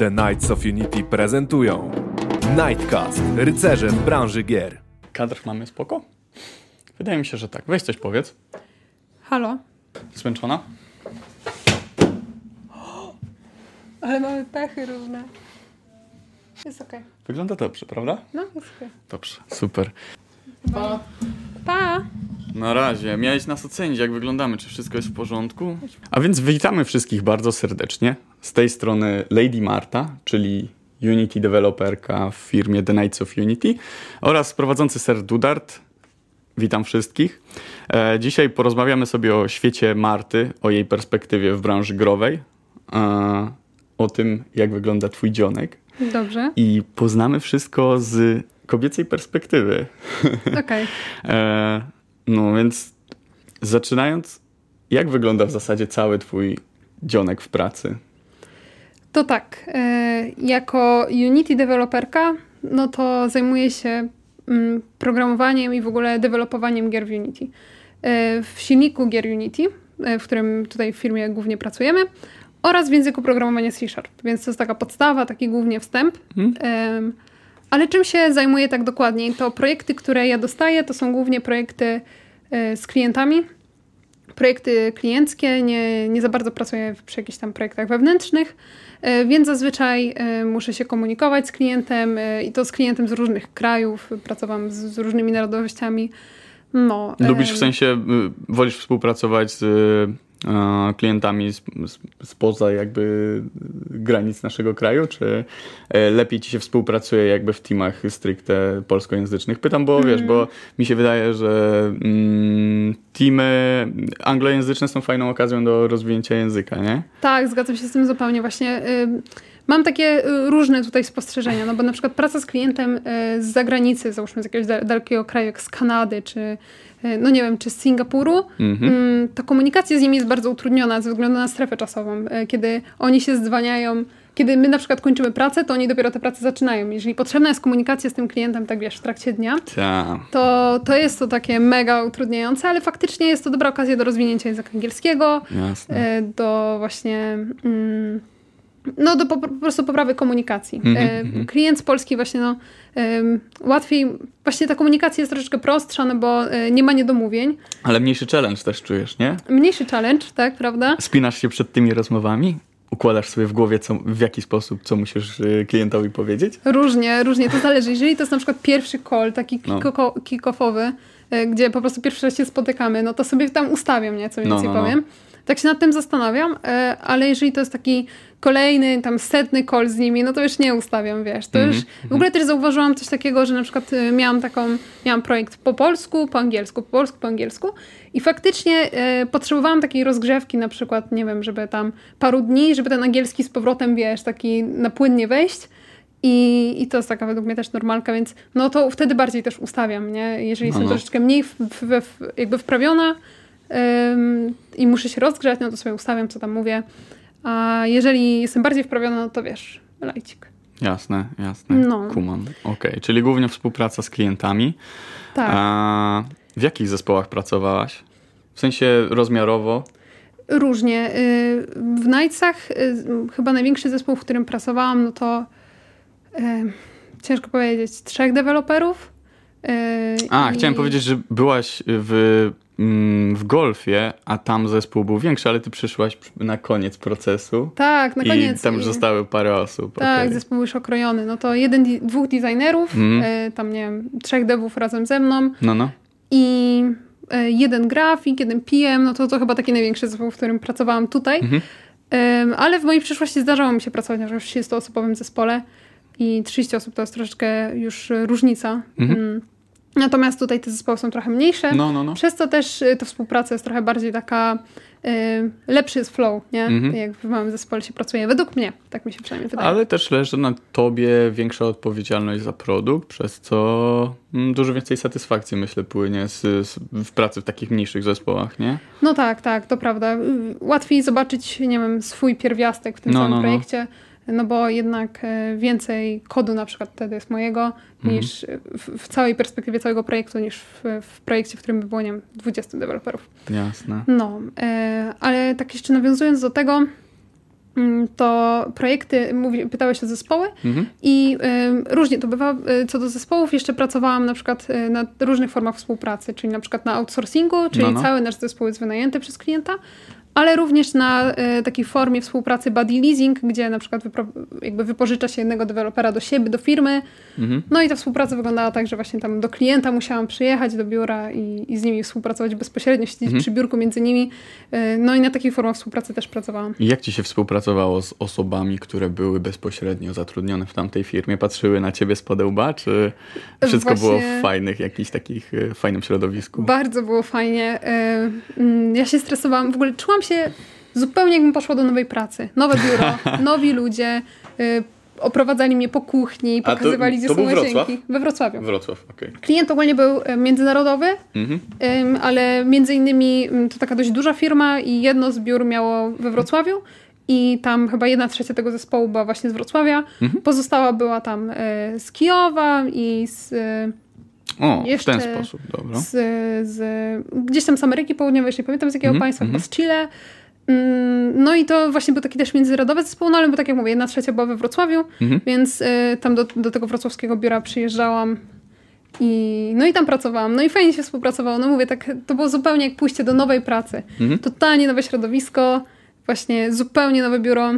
The Knights of Unity prezentują Nightcast, rycerze w branży gier. Kadr mamy spoko? Wydaje mi się, że tak. Weź coś powiedz. Halo? Zmęczona? Ale mamy pechy różne. Jest okej. Wygląda dobrze, prawda? No, jest okej. Dobrze, super. Pa! Na razie. Miałeś nas ocenić, jak wyglądamy, czy wszystko jest w porządku. A więc witamy wszystkich bardzo serdecznie. Z tej strony Lady Marta, czyli Unity developerka w firmie The Knights of Unity oraz prowadzący Ser Dudart. Witam wszystkich. E, dzisiaj porozmawiamy sobie o świecie Marty, o jej perspektywie w branży growej, e, o tym, jak wygląda twój dzionek Dobrze. i poznamy wszystko z kobiecej perspektywy. Okej. E, no więc zaczynając, jak wygląda w zasadzie cały twój dzionek w pracy? To tak. E, jako Unity deweloperka, no to zajmuję się mm, programowaniem i w ogóle dewelopowaniem gier w Unity. E, w silniku gier Unity, e, w którym tutaj w firmie głównie pracujemy, oraz w języku programowania C Sharp. Więc to jest taka podstawa, taki głównie wstęp. Em, ale czym się zajmuję tak dokładniej? To projekty, które ja dostaję, to są głównie projekty z klientami. Projekty klienckie, nie, nie za bardzo pracuję przy jakichś tam projektach wewnętrznych, e, więc zazwyczaj e, muszę się komunikować z klientem e, i to z klientem z różnych krajów. Pracowałam z, z różnymi narodowościami. No, Lubisz w sensie, y, wolisz współpracować z klientami z, z, spoza jakby granic naszego kraju, czy e, lepiej ci się współpracuje jakby w teamach stricte polskojęzycznych? Pytam, bo wiesz, bo mi się wydaje, że mm, teamy anglojęzyczne są fajną okazją do rozwinięcia języka, nie? Tak, zgadzam się z tym zupełnie. Właśnie mam takie y, różne tutaj spostrzeżenia, no bo na przykład praca z klientem y, z zagranicy, załóżmy z jakiegoś da- dalekiego kraju, jak z Kanady, czy y, no nie wiem, czy z Singapuru, Mhm. mm, to komunikacja z nimi jest bardzo utrudniona ze względu na strefę czasową. Kiedy oni się zdwaniają, kiedy my na przykład kończymy pracę, to oni dopiero tę pracę zaczynają. Jeżeli potrzebna jest komunikacja z tym klientem, tak wiesz, w trakcie dnia, Tak. to, to jest to takie mega utrudniające, ale faktycznie jest to dobra okazja do rozwinięcia języka angielskiego, Jasne. do właśnie mm, no do po, po prostu poprawy komunikacji. Mhm, E, mhm. Klient z Polski właśnie no łatwiej, właśnie ta komunikacja jest troszeczkę prostsza, no bo e, nie ma niedomówień. Ale mniejszy challenge też czujesz, nie? Mniejszy challenge, tak, prawda? Spinasz się przed tymi rozmowami? Układasz sobie w głowie, co, w jaki sposób, co musisz y, klientowi powiedzieć? Różnie, różnie, to zależy. Jeżeli to jest na przykład pierwszy call, taki No. kick-o- kick-offowy, e, gdzie po prostu pierwszy raz się spotykamy, no to sobie tam ustawiam nieco No, więcej no, no. powiem. Tak się nad tym zastanawiam, e, ale jeżeli to jest taki kolejny, tam setny call z nimi, no to już nie ustawiam, wiesz. To Mhm, już w ogóle też zauważyłam coś takiego, że na przykład e, miałam taką, miałam projekt po polsku, po angielsku, po polsku, po angielsku i faktycznie e, potrzebowałam takiej rozgrzewki na przykład, nie wiem, żeby tam paru dni, żeby ten angielski z powrotem, wiesz, taki na płynnie wejść. I, I to jest taka według mnie też normalka, więc no to wtedy bardziej też ustawiam, nie? Jeżeli No, jestem no. troszeczkę mniej w, w, w, jakby wprawiona ym, i muszę się rozgrzać, no to sobie ustawiam, co tam mówię. A jeżeli jestem bardziej wprawiona, no to wiesz, lajcik. Jasne, jasne. No. Kumam. Okej, czyli głównie współpraca z klientami. Tak, A w jakich zespołach pracowałaś? W sensie rozmiarowo? różnie. Y, W Nightsach y, chyba największy zespół, w którym pracowałam, no to y, ciężko powiedzieć, trzech deweloperów. A, i- chciałem powiedzieć, że byłaś w, w golfie, a tam zespół był większy, ale ty przyszłaś na koniec procesu. Tak, na koniec. I tam już i- zostały parę osób. Tak, okej. zespół już okrojony. No to jeden, dwóch designerów, e, tam nie wiem, trzech devów razem ze mną No, no. i e, jeden grafik, jeden PM, no to to chyba taki największy zespół, w którym pracowałam tutaj. Mhm. Em, ale w mojej przyszłości zdarzało mi się pracować na 30-osobowym zespole i 30 osób to jest troszeczkę już różnica. Mhm. Mm. Natomiast tutaj te zespoły są trochę mniejsze. No, no, no. Przez to też y, ta współpraca jest trochę bardziej taka, y, lepszy jest flow, nie? Mhm. Jak w małym zespole się pracuje. Według mnie, tak mi się przynajmniej wydaje. Ale też leży na tobie większa odpowiedzialność za produkt, przez co mm, dużo więcej satysfakcji, myślę, płynie z, z, w pracy w takich mniejszych zespołach, nie? No tak, tak, to prawda. Y, Łatwiej zobaczyć, nie wiem, swój pierwiastek w tym No, samym no, no. No bo jednak e, więcej kodu na przykład wtedy jest mojego Mhm. niż w, w całej perspektywie całego projektu, niż w, w projekcie, w którym by było, nie wiem, 20 deweloperów. Jasne. No, e, ale tak jeszcze nawiązując do tego, mm, to projekty, mówi, pytałeś o zespoły Mhm. i y, różnie to bywa. Co do zespołów, jeszcze pracowałam na przykład na różnych formach współpracy, czyli na przykład na outsourcingu, czyli No, no. cały nasz zespół jest wynajęty przez klienta, ale również na y, takiej formie współpracy buddy leasing, gdzie na przykład jakby wypożycza się jednego dewelopera do siebie, do firmy. Mhm. No i ta współpraca wyglądała tak, że właśnie tam do klienta musiałam przyjechać do biura i, i z nimi współpracować bezpośrednio, siedzieć Mhm. przy biurku między nimi. Y, No i na takiej formach współpracy też pracowałam. I jak ci się współpracowało z osobami, które były bezpośrednio zatrudnione w tamtej firmie? Patrzyły na ciebie z podełba, czy wszystko było Właśnie- w fajnych, jakichś takich e, fajnym środowisku? Bardzo było fajnie. Mm, Ja się stresowałam. W ogóle czułam się zupełnie jakbym poszła do nowej pracy. Nowe biuro, nowi ludzie. y, Oprowadzali mnie po kuchni, A to- pokazywali, gdzie to są łazienki. We Wrocławiu. Wrocław, okej. Klient ogólnie był e, międzynarodowy, Mhm. ym, ale między innymi ym, to taka dość duża firma i jedno z biur miało we Wrocławiu i tam chyba jedna trzecia tego zespołu była właśnie z Wrocławia. Mhm. Pozostała była tam e, z Kijowa i z, e, O, w Jeszcze ten sposób, dobra. z, z gdzieś tam z Ameryki Południowej, nie pamiętam z jakiego Mhm, państwa, chyba mhm. z Chile. Ym, No i to właśnie był taki też międzynarodowy zespół, no ale bo tak jak mówię, jedna trzecia była we Wrocławiu, Mhm. więc y, tam do, do tego wrocławskiego biura przyjeżdżałam i no i tam pracowałam. No i fajnie się współpracowało. No mówię, tak to było zupełnie jak pójście do nowej pracy. Mhm. Totalnie nowe środowisko, właśnie zupełnie nowe biuro.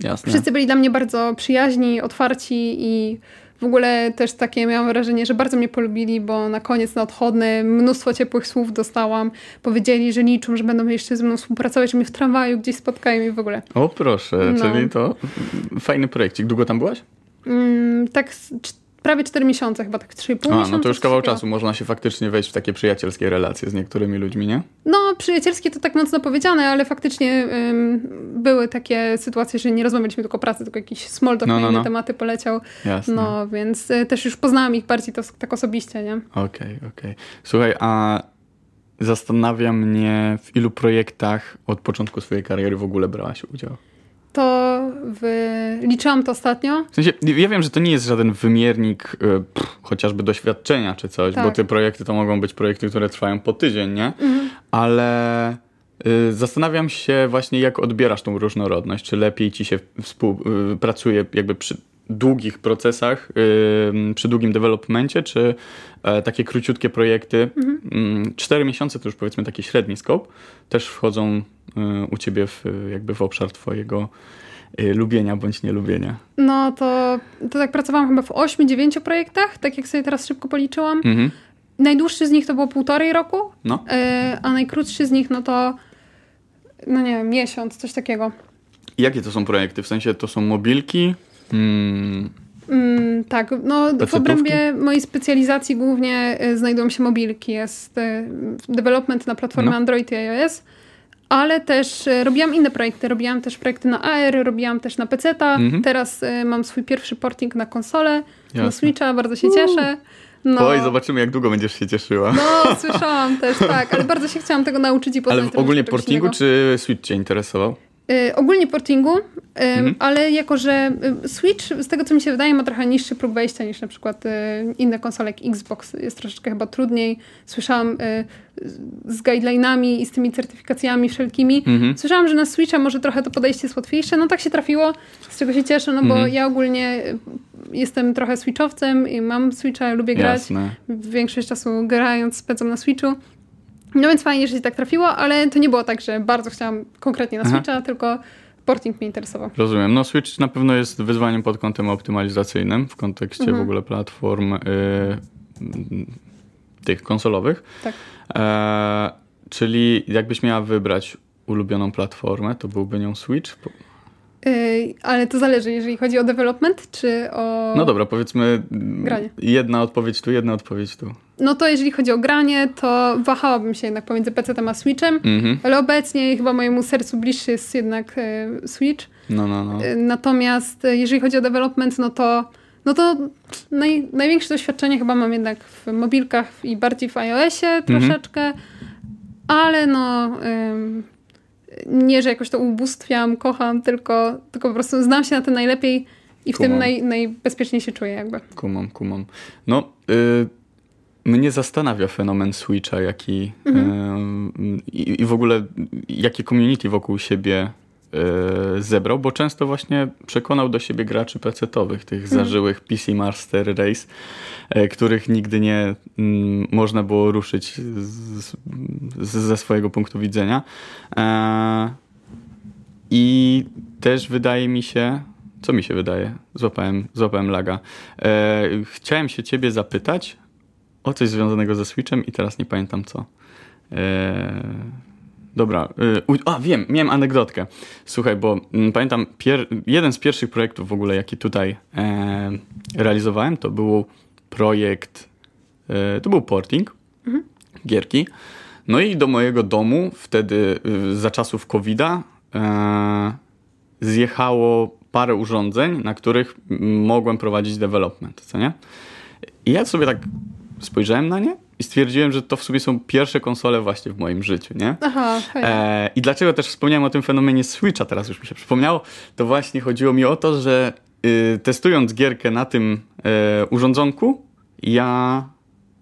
Jasne. Wszyscy byli dla mnie bardzo przyjaźni, otwarci i w ogóle też takie miałam wrażenie, że bardzo mnie polubili, bo na koniec na odchodny mnóstwo ciepłych słów dostałam. Powiedzieli, że liczą, że będą jeszcze ze mną współpracować, że mnie w tramwaju gdzieś spotkają i w ogóle. O proszę, No. czyli to fajny projekcik. Długo tam byłaś? Mm, tak prawie 4 miesiące, chyba tak 3,5 A, miesiąca. no to już kawał czasu. Można się faktycznie wejść w takie przyjacielskie relacje z niektórymi ludźmi, nie? No, przyjacielskie to tak mocno powiedziane, ale faktycznie ym, były takie sytuacje, że nie rozmawialiśmy tylko o pracy, tylko jakiś small talk No, na no, inne no. tematy poleciał. Jasne. No, więc y, też już poznałam ich bardziej to, tak osobiście, nie? Okej, okej. Słuchaj, a zastanawia mnie, w ilu projektach od początku swojej kariery w ogóle brałaś udział? To to ostatnio. W sensie, ja wiem, że to nie jest żaden wymiernik y, pff, chociażby doświadczenia czy coś, Tak. bo te projekty to mogą być projekty, które trwają po tydzień, nie? Mhm. Ale y, zastanawiam się właśnie, jak odbierasz tą różnorodność. Czy lepiej ci się współ, y, pracuje jakby przy długich procesach, przy długim developmencie, czy e, takie króciutkie projekty, Mhm. mm, cztery miesiące to już powiedzmy taki średni scope, też wchodzą y, u ciebie w, jakby w obszar twojego y, lubienia bądź nielubienia. No to, to tak pracowałam chyba w 8-9 projektach, tak jak sobie teraz szybko policzyłam. Mhm. Najdłuższy z nich to było półtorej roku, No. y, a najkrótszy z nich no to no nie wiem, miesiąc, coś takiego. Jakie to są projekty? W sensie to są mobilki? Mm, Mm, tak, no w obrębie mojej specjalizacji głównie y, znajdują się mobilki. Jest y, development na platformie No. Android i iOS, ale też y, robiłam inne projekty. Robiłam też projekty na AR, robiłam też na PC-ta. Mhm. Teraz mam swój pierwszy porting na konsolę, na Jasne. Switcha, bardzo się cieszę. No, Oj, zobaczymy jak długo będziesz się cieszyła. no, słyszałam też, tak, ale bardzo się chciałam tego nauczyć i poznać Ale w ogólnie portingu czy Switch cię interesował? Y, ogólnie portingu, y, Mhm. ale jako, że y, Switch, z tego co mi się wydaje, ma trochę niższy próg wejścia niż na przykład inne konsole jak Xbox. Jest troszeczkę chyba trudniej. Słyszałam z guidelinami i z tymi certyfikacjami wszelkimi. Mhm. Słyszałam, że na Switcha może trochę to podejście jest łatwiejsze. No tak się trafiło, z czego się cieszę, no bo Mhm. ja ogólnie jestem trochę Switchowcem i mam Switcha, lubię grać. Jasne. Większość czasu grając spędzam na Switchu. No więc fajnie, że się tak trafiło, ale to nie było tak, że bardzo chciałam konkretnie na Aha. Switcha, tylko porting mnie interesował. Rozumiem. No Switch na pewno jest wyzwaniem pod kątem optymalizacyjnym w kontekście Mhm. w ogóle platform y, tych konsolowych. Tak. E, czyli jakbyś miała wybrać ulubioną platformę, to byłby nią Switch? Ale to zależy, jeżeli chodzi o development, czy o... No dobra, powiedzmy Granie. jedna odpowiedź tu, jedna odpowiedź tu. No to jeżeli chodzi o granie, to wahałabym się jednak pomiędzy PC-tem a Switchem, Mhm. ale obecnie chyba mojemu sercu bliższy jest jednak e, Switch. No, no, no. E, Natomiast e, jeżeli chodzi o development, no to, no to naj, największe doświadczenie chyba mam jednak w mobilkach i bardziej w iOSie troszeczkę, ale no nie, że jakoś to ubóstwiam, kocham, tylko, tylko po prostu znam się na tym najlepiej i w Kumam. tym naj, najbezpieczniej się czuję jakby. Kumam, kumam. No, y, mnie zastanawia fenomen Switcha, jaki Mhm. y, i, w ogóle jakie community wokół siebie zebrał, bo często właśnie przekonał do siebie graczy PC-towych, tych Mhm. zażyłych PC Master Race, e, których nigdy nie mm, można było ruszyć z, z, ze swojego punktu widzenia. E, I też wydaje mi się, co mi się wydaje? Złapałem, złapałem laga. E, chciałem się ciebie zapytać o coś związanego ze Switchem i teraz nie pamiętam co. E, dobra, u, a wiem, miałem anegdotkę. Słuchaj, bo mm, pamiętam jeden z pierwszych projektów w ogóle, jaki tutaj e, realizowałem, to był projekt, e, to był porting gierki. No i do mojego domu wtedy y, za czasów COVID-a e, zjechało parę urządzeń, na których mogłem prowadzić development, co nie? I ja sobie tak spojrzałem na nie i stwierdziłem, że to w sobie są pierwsze konsole właśnie w moim życiu, nie? Aha. E, I dlaczego też wspomniałem o tym fenomenie Switcha, teraz już mi się przypomniało, to właśnie chodziło mi o to, że y, testując gierkę na tym e, urządzonku, ja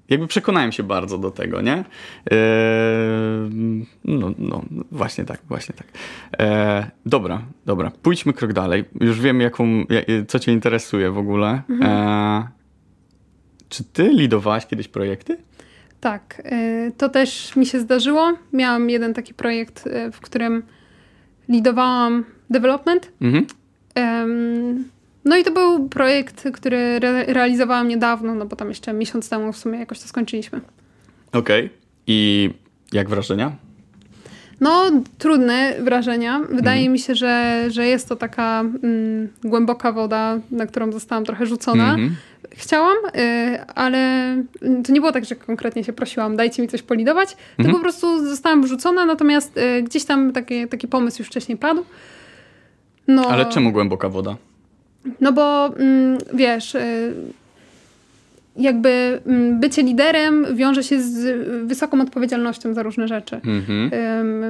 jakby przekonałem się bardzo do tego, nie? E, no, no, właśnie tak, właśnie tak. E, dobra, dobra, pójdźmy krok dalej. Już wiem, jaką, ja- co cię interesuje w ogóle. E, czy ty lidowałaś kiedyś projekty? Tak, y, to też mi się zdarzyło. Miałam jeden taki projekt, y, w którym lidowałam development. Mhm. No i to był projekt, który re- realizowałam niedawno, no bo tam jeszcze miesiąc temu w sumie jakoś to skończyliśmy. Okej. I jak wrażenia? No, trudne wrażenia. Wydaje mi się, że, że jest to taka mm, głęboka woda, na którą zostałam trochę rzucona. Mhm. Chciałam, y, ale to nie było tak, że konkretnie się prosiłam, dajcie mi coś polidować, tylko po prostu zostałam wrzucona, natomiast y, gdzieś tam taki, taki pomysł już wcześniej padł. No, Ale czemu głęboka woda? No bo mm, wiesz, y, jakby mm, bycie liderem wiąże się z wysoką odpowiedzialnością za różne rzeczy. Mhm.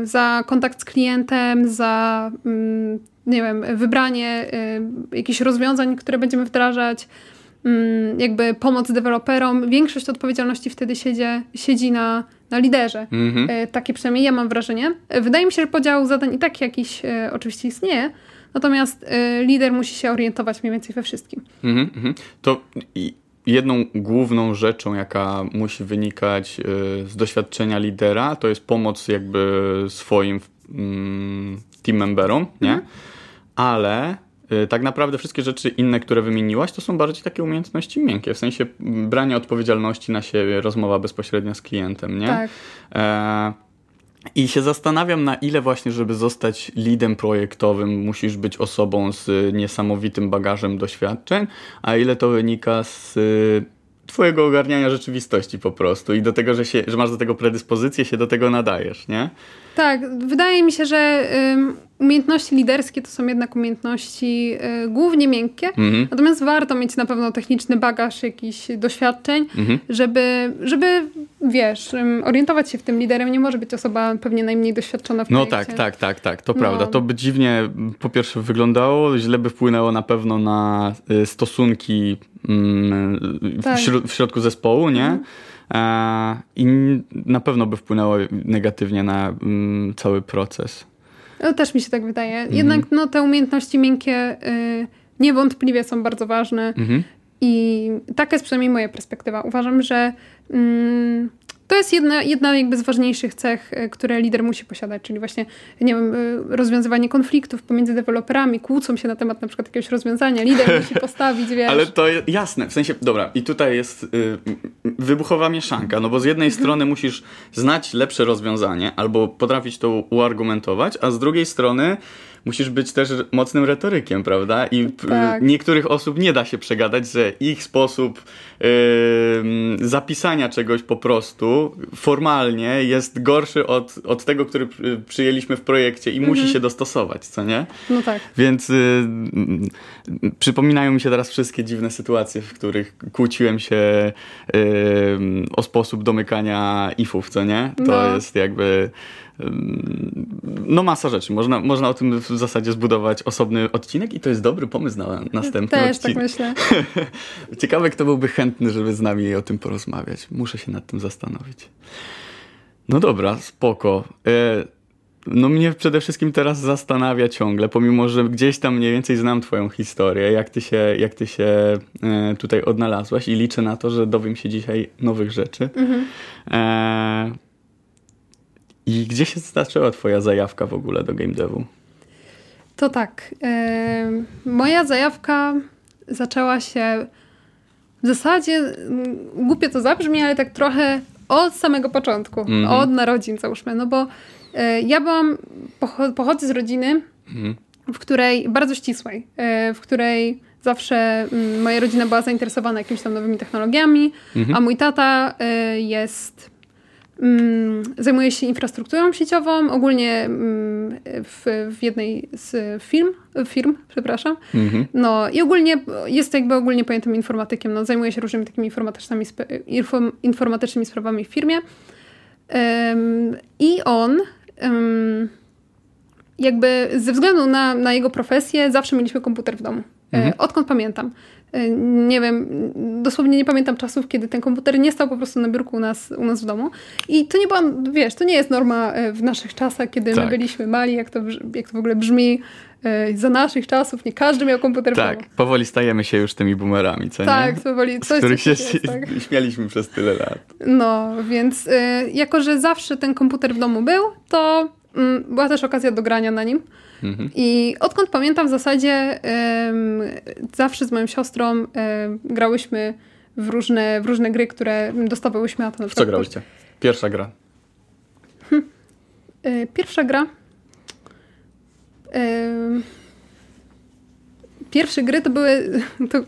Za kontakt z klientem, za ym, nie wiem, wybranie y, jakichś rozwiązań, które będziemy wdrażać, ym, jakby pomoc deweloperom. Większość odpowiedzialności wtedy siedzi, siedzi na, na liderze. Mhm. Y, Takie przynajmniej ja mam wrażenie. Wydaje mi się, że podział zadań i tak jakiś y, oczywiście istnieje, natomiast y, lider musi się orientować mniej więcej we wszystkim. Mhm, mhm. To jedną główną rzeczą, jaka musi wynikać y, z doświadczenia lidera, to jest pomoc jakby swoim mm, team memberom, nie? Ale y, tak naprawdę wszystkie rzeczy inne, które wymieniłaś, to są bardziej takie umiejętności miękkie, w sensie brania odpowiedzialności na siebie, rozmowa bezpośrednia z klientem, nie? Tak. E, I się zastanawiam, na ile właśnie, żeby zostać lidem projektowym, musisz być osobą z niesamowitym bagażem doświadczeń, a ile to wynika z y, twojego ogarniania rzeczywistości po prostu i do tego, że, się, że masz do tego predyspozycję, się do tego nadajesz, nie? Tak, wydaje mi się, że umiejętności liderskie to są jednak umiejętności y, głównie miękkie, Mhm. natomiast warto mieć na pewno techniczny bagaż jakichś doświadczeń, Mhm. żeby, żeby, wiesz, orientować się w tym liderem. Nie może być osoba pewnie najmniej doświadczona w No projekcie. tak, tak, tak, tak, to No. prawda. To by dziwnie po pierwsze wyglądało, źle by wpłynęło na pewno na y, stosunki mm, w, Tak. w środku zespołu, nie? E, I n- na pewno by wpłynęło negatywnie na mm, cały proces. No, też mi się tak wydaje. Mhm. Jednak no, te umiejętności miękkie y, niewątpliwie są bardzo ważne. Mhm. I taka jest przynajmniej moja perspektywa. Uważam, że mm, to jest jedna, jedna jakby z ważniejszych cech, y, które lider musi posiadać, czyli właśnie, nie wiem, y, rozwiązywanie konfliktów pomiędzy deweloperami, kłócą się na temat na przykład jakiegoś rozwiązania, lider musi postawić, wiesz. Ale to je- jasne, w sensie, dobra, i tutaj jest y, y, wybuchowa mieszanka, no bo z jednej strony musisz znać lepsze rozwiązanie, albo potrafić to uargumentować, a z drugiej strony musisz być też mocnym retorykiem, prawda? I Tak. niektórych osób nie da się przegadać, że ich sposób y, zapisania czegoś po prostu formalnie jest gorszy od, od tego, który przy- przyjęliśmy w projekcie i musi się dostosować, co nie? No tak. Więc y, mm, przypominają mi się teraz wszystkie dziwne sytuacje, w których kłóciłem się y, o sposób domykania ifów, co nie? To No. jest jakby. No masa rzeczy. Można, można o tym w zasadzie zbudować osobny odcinek i to jest dobry pomysł na następny Też tak odcinek. myślę. Ciekawe, kto byłby chętny, żeby z nami o tym porozmawiać. Muszę się nad tym zastanowić. No dobra, spoko. E, no mnie przede wszystkim teraz zastanawia ciągle, pomimo, że gdzieś tam mniej więcej znam twoją historię, jak ty się, jak ty się e, tutaj odnalazłaś i liczę na to, że dowiem się dzisiaj nowych rzeczy. Mhm. E, I gdzie się zaczęła twoja zajawka w ogóle do game devu? To tak. E, moja zajawka zaczęła się w zasadzie, mm, głupie to zabrzmi, ale tak trochę od samego początku, Mhm. od narodzin załóżmy, no bo e, ja byłam, pocho- pochodzę z rodziny, Mhm. w której, bardzo ścisłej, e, w której zawsze mm, moja rodzina była zainteresowana jakimiś tam nowymi technologiami, Mhm. a mój tata jest, mm, zajmuje się infrastrukturą sieciową, ogólnie mm, w, w jednej z firm, firm, przepraszam, Mhm. no i ogólnie jest jakby ogólnie pojętym informatykiem. No, zajmuje się różnymi takimi informatycznymi, inform, informatycznymi sprawami w firmie. Em, I on em, jakby ze względu na, na jego profesję zawsze mieliśmy komputer w domu. E, Mhm. Odkąd pamiętam. E, Nie wiem, dosłownie nie pamiętam czasów, kiedy ten komputer nie stał po prostu na biurku u nas, u nas w domu. I to nie była, wiesz, to nie jest norma e, w naszych czasach, kiedy Tak. my byliśmy mali, jak to, jak to w ogóle brzmi. E, Za naszych czasów nie każdy miał komputer w Tak, domu. powoli stajemy się już tymi boomerami, co nie? Tak, to woli Z coś, których się jest, tak. śmialiśmy przez tyle lat. No, więc y, jako, że zawsze ten komputer w domu był, to była też okazja do grania na nim. Mhm. I odkąd pamiętam w zasadzie zawsze z moją siostrą grałyśmy w różne, w różne gry, które dostawałyśmy. A to na W co grałyście? Pierwsza gra. Y, pierwsza gra. Pierwsze gry to były to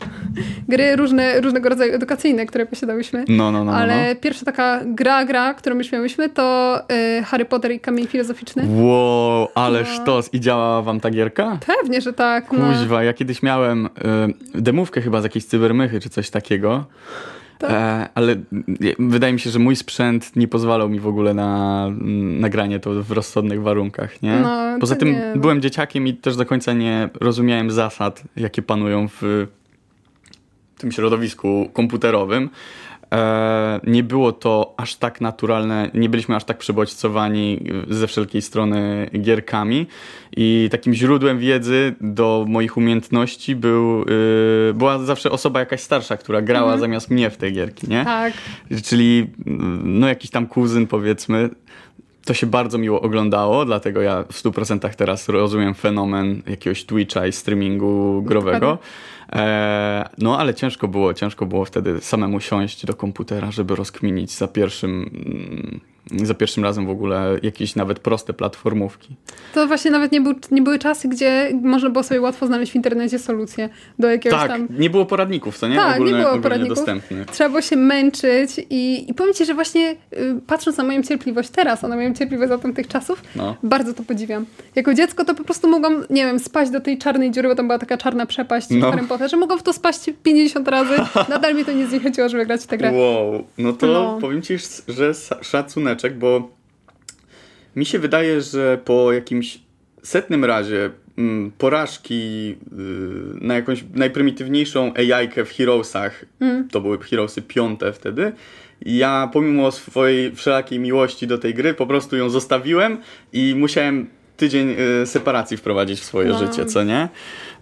gry różne, różnego rodzaju edukacyjne, które posiadałyśmy. No, no, no. no, Ale no. pierwsza taka gra, gra, którą już miałyśmy, to y, Harry Potter i Kamień Filozoficzny. Wow, ale No. sztos. I działała wam ta gierka? Pewnie, że tak. No. Kuźwa, ja kiedyś miałem y, demówkę chyba z jakiejś cybermychy czy coś takiego. Tak. E, ale wydaje mi się, że mój sprzęt nie pozwalał mi w ogóle na nagranie to w rozsądnych warunkach, nie? No, Poza tym nie, no. byłem dzieciakiem i też do końca nie rozumiałem zasad, jakie panują w tym środowisku komputerowym. E, nie było to aż tak naturalne, nie byliśmy aż tak przebodźcowani ze wszelkiej strony gierkami i takim źródłem wiedzy do moich umiejętności był, y, była zawsze osoba jakaś starsza, która grała zamiast mnie w te gierki, nie? Tak. Czyli mm, no jakiś tam kuzyn powiedzmy. To się bardzo miło oglądało, dlatego ja w 100% teraz rozumiem fenomen jakiegoś Twitcha i streamingu growego. E, no ale ciężko było, ciężko było wtedy samemu siąść do komputera, żeby rozkminić za pierwszym, mm, za pierwszym razem w ogóle jakieś nawet proste platformówki. To właśnie nawet nie, był, nie były czasy, gdzie można było sobie łatwo znaleźć w internecie solucję do jakiegoś tak, tam... nie było poradników, co nie? Tak, nie Ogólne, było ogólnie poradników. dostępnych. Trzeba było się męczyć i, i powiem Ci, że właśnie y, patrząc na moją cierpliwość teraz, a na moją cierpliwość za tamtych czasów, No. bardzo to podziwiam. Jako dziecko to po prostu mogłam, nie wiem, spaść do tej czarnej dziury, bo tam była taka czarna przepaść No. w Harry Potterze. Mogłam w to spaść 50 razy. Nadal mnie to nie zniechęciło, żeby grać w tę grę. Wow, no to No. powiem ci, że szacuneczek, bo mi się wydaje, że po jakimś setnym razie mm, porażki y, na jakąś najprymitywniejszą AI-kę w Heroesach, Mm. to były Heroesy piąte wtedy, ja pomimo swojej wszelakiej miłości do tej gry po prostu ją zostawiłem i musiałem tydzień y, separacji wprowadzić w swoje No. życie, co nie?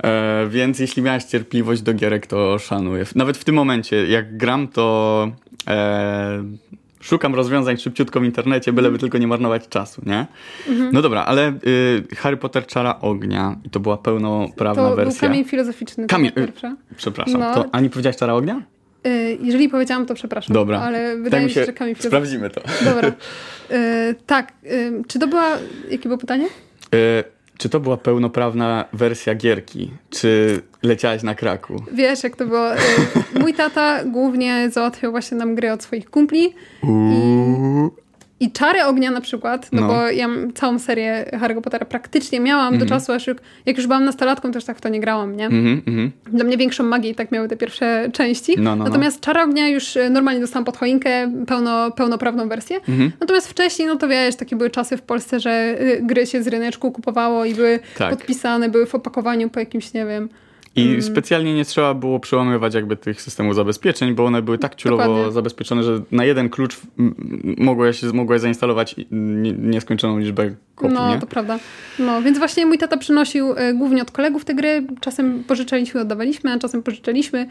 E, więc jeśli miałeś cierpliwość do gierek, to szanuję. Nawet w tym momencie, jak gram, to e, szukam rozwiązań szybciutko w internecie, byleby tylko nie marnować czasu, nie? Mhm. No dobra, ale y, Harry Potter Czara Ognia i to była pełnoprawna To był wersja. kamień filozoficzny. Kamień- to była pierwsza. Przepraszam, No. to ani powiedziałaś Czara Ognia? Y, jeżeli powiedziałam, to przepraszam. Dobra. Ale Tak wydaje mi się, że filozoficzny. Sprawdzimy to. Dobra. Y, tak. Y, czy to była... Jakie było pytanie? Czy to była pełnoprawna wersja gierki? Czy leciałaś na kraku? Wiesz, jak to było. Mój tata głównie załatwiał właśnie nam gry od swoich kumpli. I Czary Ognia na przykład, no, No. bo ja całą serię Harry Pottera praktycznie miałam do czasu, aż jak, już byłam nastolatką, też tak w to nie grałam, nie? Mhm, mhm. Dla mnie większą magię i tak miały te pierwsze części. No, no, no. Natomiast Czary Ognia już y, normalnie dostałam pod choinkę pełno, pełnoprawną wersję. Mhm. Natomiast wcześniej, no to wiesz, takie były czasy w Polsce, że y, gry się z ryneczku kupowało i były Tak. podpisane, były w opakowaniu po jakimś, nie wiem, I Mm. specjalnie nie trzeba było przełamywać jakby tych systemów zabezpieczeń, bo one były tak ciulowo Dokładnie. zabezpieczone, że na jeden klucz mogłeś, mogłeś zainstalować nieskończoną liczbę kopii, No, nie? to prawda. No, więc właśnie mój tata przynosił e, głównie od kolegów te gry. Czasem pożyczaliśmy, oddawaliśmy, a czasem pożyczaliśmy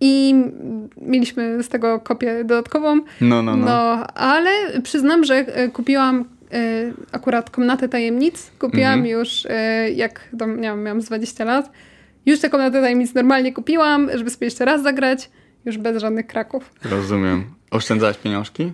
i mm, mieliśmy z tego kopię dodatkową. No, no, no. ale przyznam, że e, kupiłam e, akurat Komnatę Tajemnic. Kupiłam Mhm. już, e, jak tam, nie wiem, miałam z 20 lat. Już tę Komnatę Tajemnic normalnie kupiłam, żeby sobie jeszcze raz zagrać. Już bez żadnych kraków. Rozumiem. Oszczędzałeś pieniążki?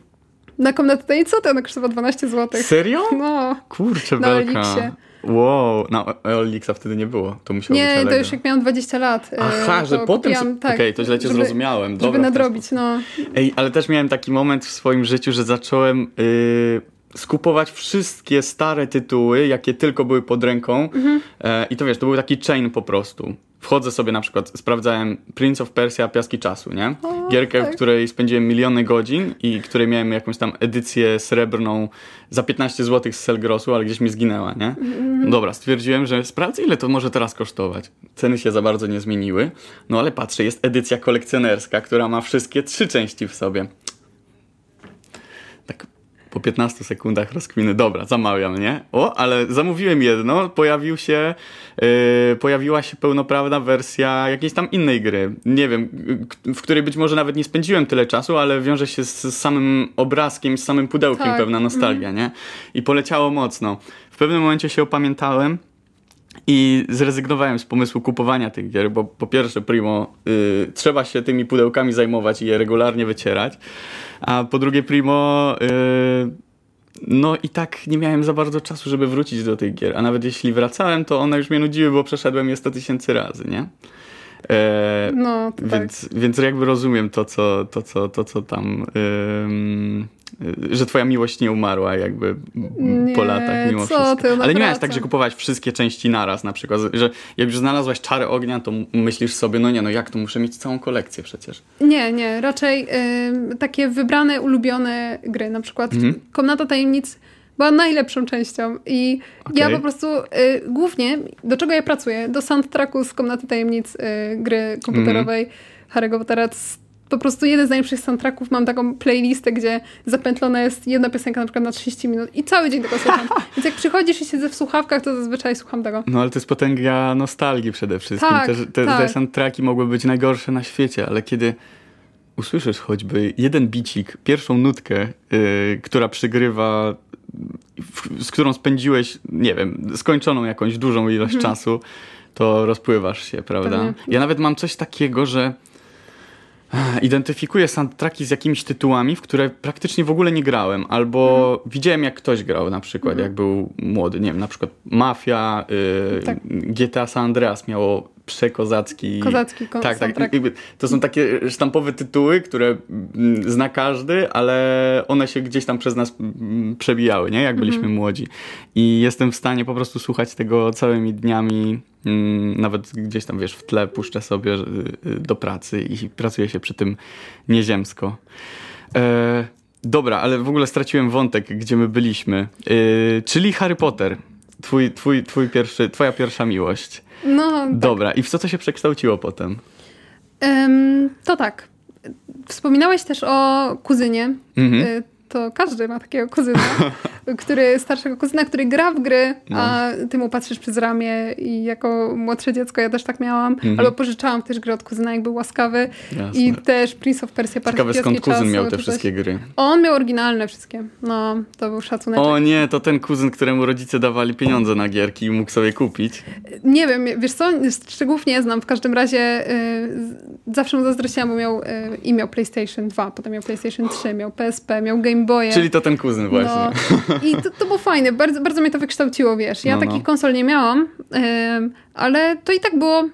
Na Komnatę Tajemnic, co to? Ona kosztowała 12 zł. Serio? No, Kurczę, Na belka. Elixie. Wow, na Elixa wtedy nie było. To musiało być nie, to już jak miałam 20 lat. e, Aha, że potem... kupiłam, tak, Okej, to źle cię żeby, zrozumiałem. Dobra, Żeby nadrobić, no. Ej, ale też miałem taki moment w swoim życiu, że zacząłem yy, skupować wszystkie stare tytuły, jakie tylko były pod ręką. Mhm. E, I to wiesz, to był taki chain po prostu. Wchodzę sobie na przykład, sprawdzałem Prince of Persia, Piaski Czasu, nie? O, Gierkę, tak. w której spędziłem miliony godzin i której miałem jakąś tam edycję srebrną za 15 zł z Selgrosu, ale gdzieś mi zginęła, nie? Mhm. Dobra, stwierdziłem, że sprawdzę ile to może teraz kosztować. Ceny się za bardzo nie zmieniły, no ale patrzę, jest edycja kolekcjonerska, która ma wszystkie trzy części w sobie. Po 15 sekundach rozkminy, dobra, zamawiam, nie? O, ale zamówiłem jedno, pojawił się, yy, pojawiła się pełnoprawna wersja jakiejś tam innej gry. Nie wiem, w której być może nawet nie spędziłem tyle czasu, ale wiąże się z, z samym obrazkiem, z samym pudełkiem Tak, pewna nostalgia, nie? I poleciało mocno. W pewnym momencie się opamiętałem, i zrezygnowałem z pomysłu kupowania tych gier, bo po pierwsze, primo, y, trzeba się tymi pudełkami zajmować i je regularnie wycierać, a po drugie, primo, y, no i tak nie miałem za bardzo czasu, żeby wrócić do tych gier, a nawet jeśli wracałem, to one już mnie nudziły, bo przeszedłem je 100 tysięcy razy, nie? E, No, tak. więc, więc jakby rozumiem to, co, to, co, to, co tam. ym, że twoja miłość nie umarła jakby po Nie, latach mimo wszystko. ty, Ale nie miałeś tak, że kupować wszystkie części naraz na przykład, że jak już znalazłaś czary ognia, to myślisz sobie, no nie, no jak to muszę mieć całą kolekcję przecież. Nie, nie, raczej ym, takie wybrane, ulubione gry. Na przykład Mhm. Komnata Tajemnic była najlepszą częścią i ja Okej. po prostu y, głównie, do czego ja pracuję? Do soundtracku z Komnaty Tajemnic y, gry komputerowej Mhm. Harry'ego Pottera. Po prostu jeden z najlepszych soundtracków. Mam taką playlistę, gdzie zapętlona jest jedna piosenka na przykład na 30 minut i cały dzień tego słucham. Więc jak przychodzisz i siedzę w słuchawkach, to zazwyczaj słucham tego. No ale to jest potęga nostalgii przede wszystkim. Tak, te, te, tak. te soundtracki mogły być najgorsze na świecie, ale kiedy usłyszysz choćby jeden bicik, pierwszą nutkę, yy, która przygrywa, w, z którą spędziłeś, nie wiem, skończoną jakąś dużą ilość Mhm. czasu, to rozpływasz się, prawda? Pewnie. Ja nawet mam coś takiego, że identyfikuję soundtracki z jakimiś tytułami, w które praktycznie w ogóle nie grałem, albo Mhm. widziałem jak ktoś grał na przykład, jak był młody, nie wiem, na przykład Mafia, yy, Tak. GTA San Andreas miało przekozacki... Kozacki kon- Tak, tak. soundtrack. To są takie sztampowe tytuły, które mm, zna każdy, ale one się gdzieś tam przez nas mm, przebijały, nie? Jak byliśmy młodzi. I jestem w stanie po prostu słuchać tego całymi dniami, mm, nawet gdzieś tam, wiesz, w tle puszczę sobie y, do pracy i pracuję się przy tym nieziemsko. E, dobra, ale w ogóle straciłem wątek, gdzie my byliśmy. E, czyli Harry Potter. Twój, twój, twój pierwszy, twoja pierwsza miłość. No, tak. Dobra, i w co to się przekształciło potem? Em, to tak. Wspominałeś też o kuzynie. Mhm. Y, To każdy ma takiego kuzyna, który, starszego kuzyna, który gra w gry, No. a ty mu patrzysz przez ramię i jako młodsze dziecko ja też tak miałam. Mhm. Albo pożyczałam też gry od kuzyna, jak był łaskawy. Jasne. I też Prince of Persia, Park Ciekawe skąd kuzyn Czasu, miał te wszystkie gry. On miał oryginalne wszystkie. No, to był szacunek. O nie, to ten kuzyn, któremu rodzice dawali pieniądze na gierki i mógł sobie kupić. Nie wiem, wiesz co, szczegółów nie znam. W każdym razie y, zawsze mu zazdrościłam, bo miał y, i miał PlayStation 2, potem miał PlayStation 3, miał PSP, miał Game Boye. Czyli to ten kuzyn właśnie. No, I to, to było fajne, bardzo, bardzo mnie to wykształciło, wiesz. Ja No, no. takich konsol nie miałam, ale to i tak było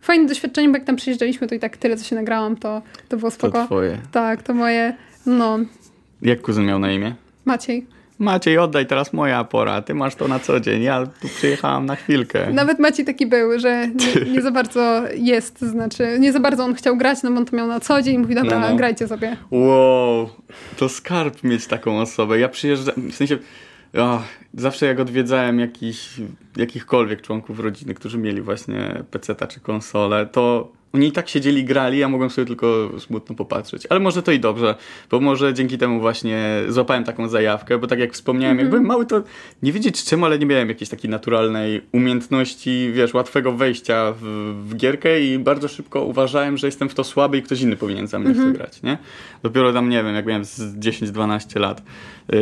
fajne doświadczenie, bo jak tam przyjeżdżaliśmy, to i tak tyle, co się nagrałam, to, to było To spoko. twoje. Tak, to moje, no, Jak kuzyn miał na imię? Maciej. Maciej, oddaj teraz moja pora, ty masz to na co dzień, ja tu przyjechałam na chwilkę. Nawet Maciej taki był, że nie, nie za bardzo jest, znaczy nie za bardzo on chciał grać, no bo on to miał na co dzień i mówi, dobra, No, no. grajcie sobie. Wow, to skarb mieć taką osobę. Ja przyjeżdżam, w sensie oh, zawsze jak odwiedzałem jakiś, jakichkolwiek członków rodziny, którzy mieli właśnie PC-ta czy konsolę, to oni i tak siedzieli, grali, ja mogłem sobie tylko smutno popatrzeć. Ale może to i dobrze, bo może dzięki temu właśnie złapałem taką zajawkę, bo tak jak wspomniałem, mm -hmm. jak byłem mały, to nie wiedzieć czemu, ale nie miałem jakiejś takiej naturalnej umiejętności, wiesz, łatwego wejścia w, w gierkę i bardzo szybko uważałem, że jestem w to słaby i ktoś inny powinien za mnie mm -hmm. w to mhm. grać, nie? Dopiero tam, nie wiem, jak miałem z 10-12 lat, yy,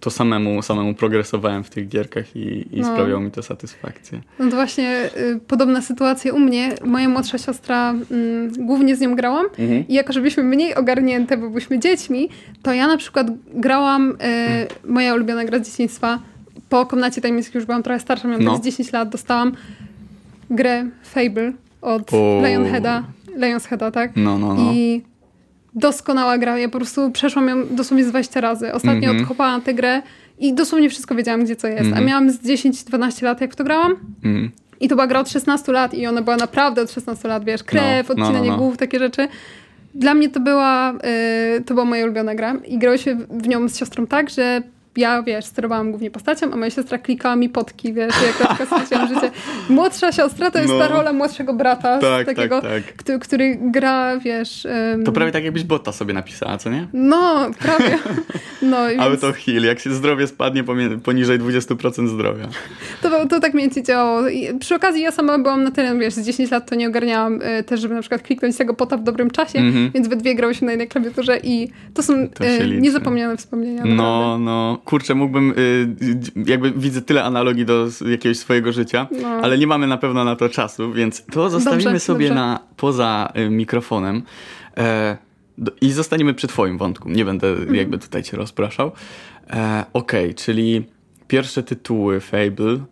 to samemu, samemu progresowałem w tych gierkach i, i no. sprawiało mi to satysfakcję. No to właśnie y, podobna sytuacja u mnie. Moja młodsza siostra, y, głównie z nią grałam mhm. i jako żebyśmy mniej ogarnięte, bo byliśmy dziećmi, to ja na przykład grałam, y, moja ulubiona gra z dzieciństwa, po komnacie tajemniczej już byłam trochę starsza, miałam no. 10 lat, dostałam grę Fable od o. Lionheada. Lionsheada, tak? No, no, no. I doskonała gra. Ja po prostu przeszłam ją dosłownie z 20 razy. Ostatnio mm -hmm. odkopałam tę grę i dosłownie wszystko wiedziałam, gdzie co jest. Mm -hmm. A mhm. miałam z 10-12 lat, jak w to grałam. Mm -hmm. I to była gra od 16 lat i ona była naprawdę od 16 lat, wiesz, krew, no, odcinanie no, no, głów, takie rzeczy. Dla mnie to była, yy, to była moja ulubiona gra i grałyśmy w nią z siostrą tak, że ja, wiesz, sterowałam głównie postacią, a moja siostra klikała mi potki, wiesz, jak ja straciłam życie. Młodsza siostra to jest no. ta rola młodszego brata, tak, takiego, tak, tak. Który, który, gra, wiesz... Um... To prawie tak jakbyś bota sobie napisała, co nie? No, prawie. No, Ale to heal, jak się zdrowie spadnie poniżej 20% zdrowia. To, to tak mięcie działało. I przy okazji ja sama byłam na tyle, wiesz, z 10 lat to nie ogarniałam y, też, żeby na przykład kliknąć tego pota w dobrym czasie, mm -hmm. więc we dwie grałyśmy na jednej klawiaturze i to są to y, niezapomniane wspomnienia. No, naprawdę. no kurczę, mógłbym, y, jakby widzę tyle analogii do jakiegoś swojego życia, no. ale nie mamy na pewno na to czasu, więc to zostawimy dobrze, sobie dobrze. na poza y, mikrofonem. E, I zostaniemy przy twoim wątku. Nie będę mhm. jakby tutaj cię rozpraszał. E, Okej, okay, czyli pierwsze tytuły Fable.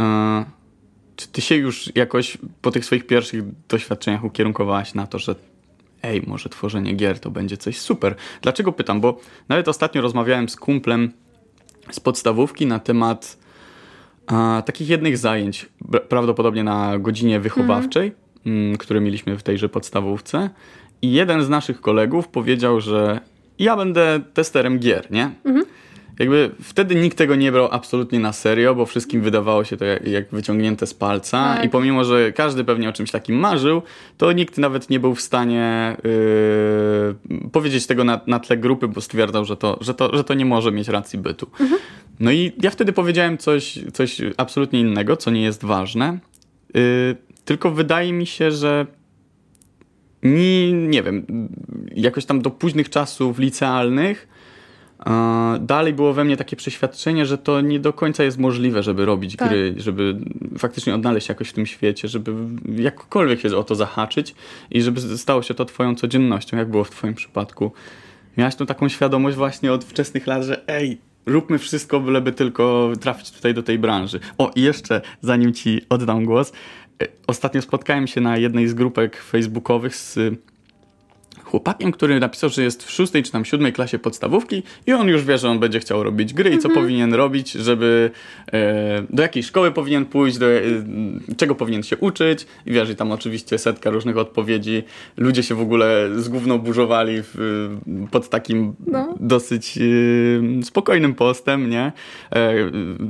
E, czy ty się już jakoś po tych swoich pierwszych doświadczeniach ukierunkowałaś na to, że ej, może tworzenie gier to będzie coś super. Dlaczego pytam? Bo nawet ostatnio rozmawiałem z kumplem z podstawówki na temat a, takich jednych zajęć, prawdopodobnie na godzinie wychowawczej, mm. które mieliśmy w tejże podstawówce. I jeden z naszych kolegów powiedział, że ja będę testerem gier, nie? Mhm jakby wtedy nikt tego nie brał absolutnie na serio, bo wszystkim wydawało się to jak, jak wyciągnięte z palca tak. i pomimo, że każdy pewnie o czymś takim marzył, to nikt nawet nie był w stanie yy, powiedzieć tego na, na tle grupy, bo stwierdzał, że to, że, to, że to nie może mieć racji bytu. Mhm. No i ja wtedy powiedziałem coś, coś absolutnie innego, co nie jest ważne, yy, tylko wydaje mi się, że nie, nie wiem, jakoś tam do późnych czasów licealnych dalej było we mnie takie przeświadczenie, że to nie do końca jest możliwe, żeby robić tak. gry, żeby faktycznie odnaleźć jakoś w tym świecie, żeby jakkolwiek się o to zahaczyć i żeby stało się to twoją codziennością, jak było w twoim przypadku. Miałaś tą taką świadomość właśnie od wczesnych lat, że ej, róbmy wszystko, byleby tylko trafić tutaj do tej branży. O, i jeszcze zanim ci oddam głos, e, ostatnio spotkałem się na jednej z grupek facebookowych z chłopakiem, który napisał, że jest w szóstej czy tam siódmej klasie podstawówki i on już wie, że on będzie chciał robić gry i co mhm. powinien robić, żeby e, do jakiej szkoły powinien pójść, do, e, czego powinien się uczyć i wiesz, i tam oczywiście setka różnych odpowiedzi. Ludzie się w ogóle z główną burzowali w, pod takim no. dosyć e, spokojnym postem, nie? E,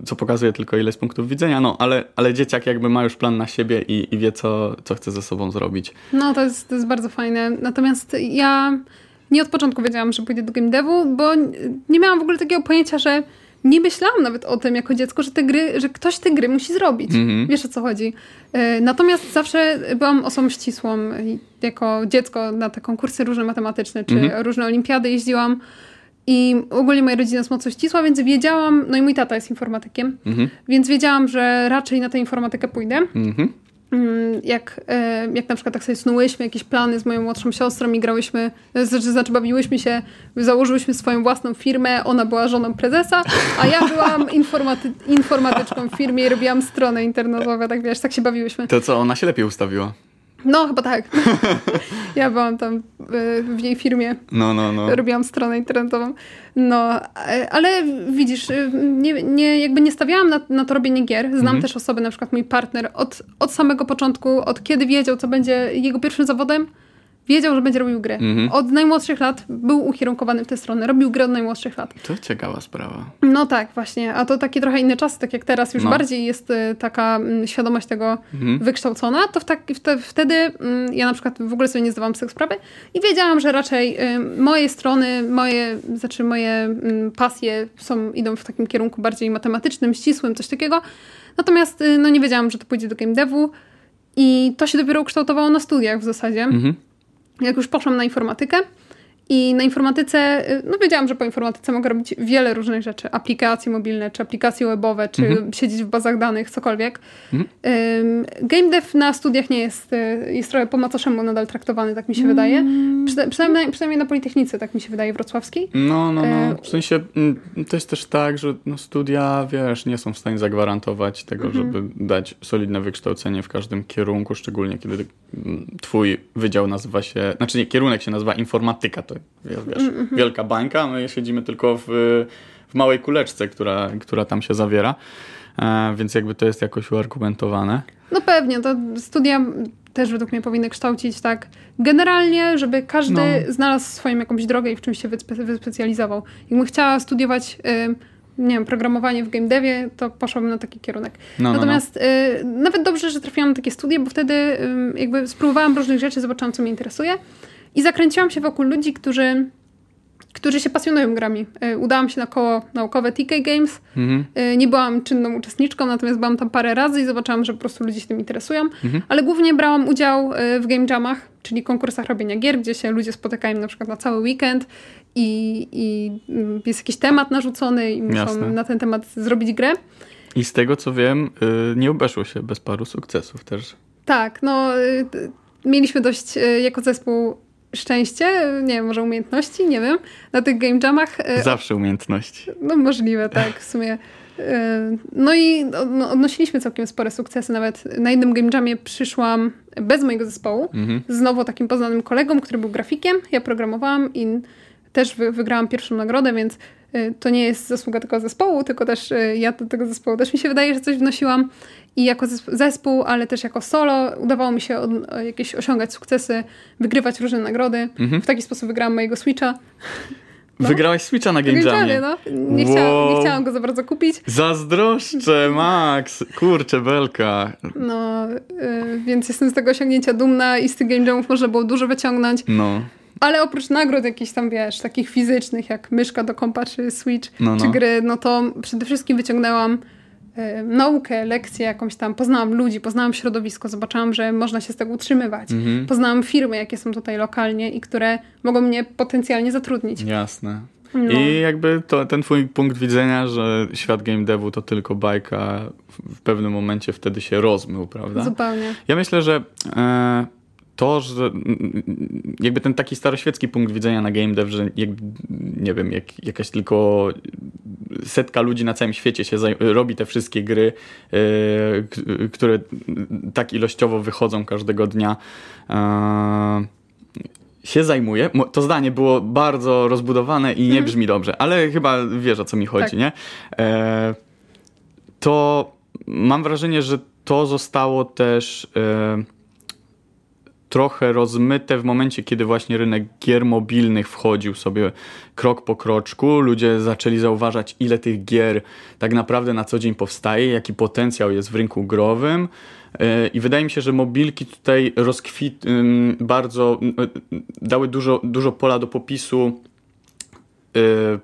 co pokazuje tylko ile z punktów widzenia, no ale, ale dzieciak jakby ma już plan na siebie i, i wie, co, co chce ze sobą zrobić. No, to jest, to jest bardzo fajne. Natomiast ja nie od początku wiedziałam, że pójdę do game devu, bo nie miałam w ogóle takiego pojęcia, że nie myślałam nawet o tym jako dziecko, że te gry, że ktoś te gry musi zrobić. -hmm. Wiesz o co chodzi. E, natomiast zawsze byłam osobą ścisłą. Jako dziecko na te konkursy różne matematyczne, czy -hmm. różne olimpiady jeździłam. I ogólnie moja rodzina jest mocno ścisła, więc wiedziałam, no i mój tata jest informatykiem, -hmm. więc wiedziałam, że raczej na tę informatykę pójdę. Mhm. Mm, jak, e, jak na przykład tak sobie snułyśmy jakieś plany z moją młodszą siostrą i grałyśmy, znaczy, znaczy bawiłyśmy się, założyłyśmy swoją własną firmę, ona była żoną prezesa, a ja byłam informaty informatyczką w firmie i robiłam stronę internetową, tak wiesz, tak się bawiłyśmy. To co, ona się lepiej ustawiła? No, chyba tak. ja byłam tam e, w jej firmie. No, no, no. Robiłam stronę internetową. No, e, ale widzisz, e, nie, nie, jakby nie stawiałam na, na to robienie gier. Znam mhm. też osoby, na przykład mój partner, od, od samego początku, od kiedy wiedział, co będzie jego pierwszym zawodem, wiedział, że będzie robił gry. Mhm. Od najmłodszych lat był ukierunkowany w tę stronę, robił gry od najmłodszych lat. To ciekawa sprawa. No tak, właśnie. A to takie trochę inne czasy, tak jak teraz już No. bardziej jest y, taka mm, świadomość tego Mhm. wykształcona, to w tak, w te, wtedy mm, ja na przykład w ogóle sobie nie zdawałam z tego sprawy i wiedziałam, że raczej y, moje strony, moje, znaczy moje mm, pasje są, idą w takim kierunku bardziej matematycznym, ścisłym, coś takiego. Natomiast y, no nie wiedziałam, że to pójdzie do game devu i to się dopiero ukształtowało na studiach w zasadzie Mhm. Jak już poszłam na informatykę i na informatyce, y, no wiedziałam, że po informatyce mogę robić wiele różnych rzeczy. Aplikacje mobilne, czy aplikacje webowe, czy Mhm. siedzieć w bazach danych, cokolwiek. Ym, Game dev na studiach nie jest, y, jest trochę po macoszemu nadal traktowany, tak mi się wydaje. Przyna- przynajmniej, przynajmniej na Politechnice, tak mi się wydaje, wrocławskiej. No, no, no. W sensie mm, to jest też tak, że no, studia, wiesz, nie są w stanie zagwarantować tego, Mhm. żeby dać solidne wykształcenie w każdym kierunku, szczególnie kiedy mm, twój wydział nazywa się, znaczy nie, kierunek się nazywa informatyka, to jest, wiesz, Mhm, wielka bańka, my siedzimy tylko w, w małej kuleczce, która, która tam się zawiera, e, więc jakby to jest jakoś uargumentowane. No pewnie, to studia też według mnie powinny kształcić tak generalnie, żeby każdy No. znalazł swoją jakąś drogę i w czymś się wyspe- wyspecjalizował. Jakbym chciała studiować, y, nie wiem, programowanie w game devie, to poszłabym na taki kierunek. No, no, no. Natomiast y, nawet dobrze, że trafiłam na takie studia, bo wtedy y, jakby spróbowałam różnych rzeczy, zobaczyłam, co mnie interesuje i zakręciłam się wokół ludzi, którzy którzy się pasjonują grami. Y, Udałam się na koło naukowe TK Games, Mhm. Y, Nie byłam czynną uczestniczką, natomiast byłam tam parę razy i zobaczyłam, że po prostu ludzie się tym interesują. Mhm. Ale głównie brałam udział y, w game jamach, czyli konkursach robienia gier, gdzie się ludzie spotykają na przykład na cały weekend i, i mm, jest jakiś temat narzucony i muszą Jasne. na ten temat zrobić grę. I z tego co wiem, nie obeszło się bez paru sukcesów też. Tak, no mieliśmy dość jako zespół szczęście, y, nie wiem, może umiejętności, nie wiem, na tych game jamach. y, Zawsze umiejętności. No możliwe, tak, w sumie. Yy, No i no, odnosiliśmy całkiem spore sukcesy. Nawet na jednym game jamie przyszłam bez mojego zespołu, Mhm. z znowu takim poznanym kolegą, który był grafikiem. Ja programowałam i też wy, wygrałam pierwszą nagrodę, więc y, to nie jest zasługa tylko zespołu, tylko też y, ja do tego zespołu też mi się wydaje, że coś wnosiłam. I jako zes- zespół, ale też jako solo udawało mi się od, jakieś osiągać sukcesy, wygrywać różne nagrody. Mhm. W taki sposób wygrałam mojego Switcha. No. Wygrałaś Switcha na Game Jamie. No. Nie, chciałam, Wow. nie chciałam go za bardzo kupić. Zazdroszczę, Max! Kurczę, belka. No, y, więc jestem z tego osiągnięcia dumna i z tych game jamów można było dużo wyciągnąć. No, Ale oprócz nagród jakichś tam, wiesz, takich fizycznych, jak myszka do kompa, czy Switch, No, czy no. gry, no to przede wszystkim wyciągnęłam y, naukę, lekcje jakąś tam, poznałam ludzi, poznałam środowisko, zobaczyłam, że można się z tego utrzymywać. Mhm. Poznałam firmy, jakie są tutaj lokalnie i które mogą mnie potencjalnie zatrudnić. jasne. No. I jakby to, ten twój punkt widzenia, że świat game devu to tylko bajka, w, w pewnym momencie wtedy się rozmył, prawda? Zupełnie. Ja myślę, że e, to, że jakby ten taki staroświecki punkt widzenia na game dev, że jak, nie wiem, jak, jakaś tylko setka ludzi na całym świecie się robi te wszystkie gry, k- które tak ilościowo wychodzą każdego dnia. E, się zajmuje. To zdanie było bardzo rozbudowane i nie brzmi dobrze, ale chyba wiesz o co mi chodzi, Tak. nie? E, to mam wrażenie, że to zostało też trochę rozmyte w momencie, kiedy właśnie rynek gier mobilnych wchodził sobie krok po kroczku. Ludzie zaczęli zauważać, ile tych gier tak naprawdę na co dzień powstaje, jaki potencjał jest w rynku growym. E, I wydaje mi się, że mobilki tutaj rozkwit, bardzo y, dały dużo, dużo pola do popisu y,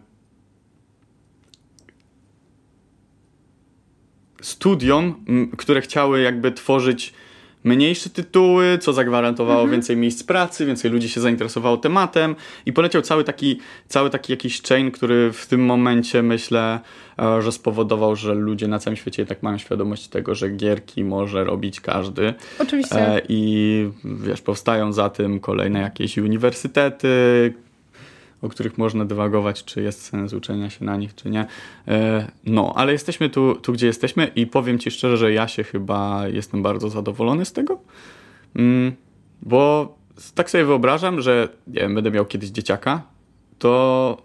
studiom, które chciały jakby tworzyć mniejsze tytuły, co zagwarantowało więcej miejsc pracy, więcej ludzi się zainteresowało tematem i poleciał cały taki, cały taki jakiś chain, który w tym momencie myślę, e, że spowodował, że ludzie na całym świecie tak mają świadomość tego, że gierki może robić każdy. Oczywiście. E, I wiesz, powstają za tym kolejne jakieś uniwersytety, o których można dywagować, czy jest sens uczenia się na nich, czy nie. E, No, ale jesteśmy tu, tu, gdzie jesteśmy i powiem Ci szczerze, że ja się chyba jestem bardzo zadowolony z tego, Mm, bo tak sobie wyobrażam, że nie wiem, będę miał kiedyś dzieciaka, to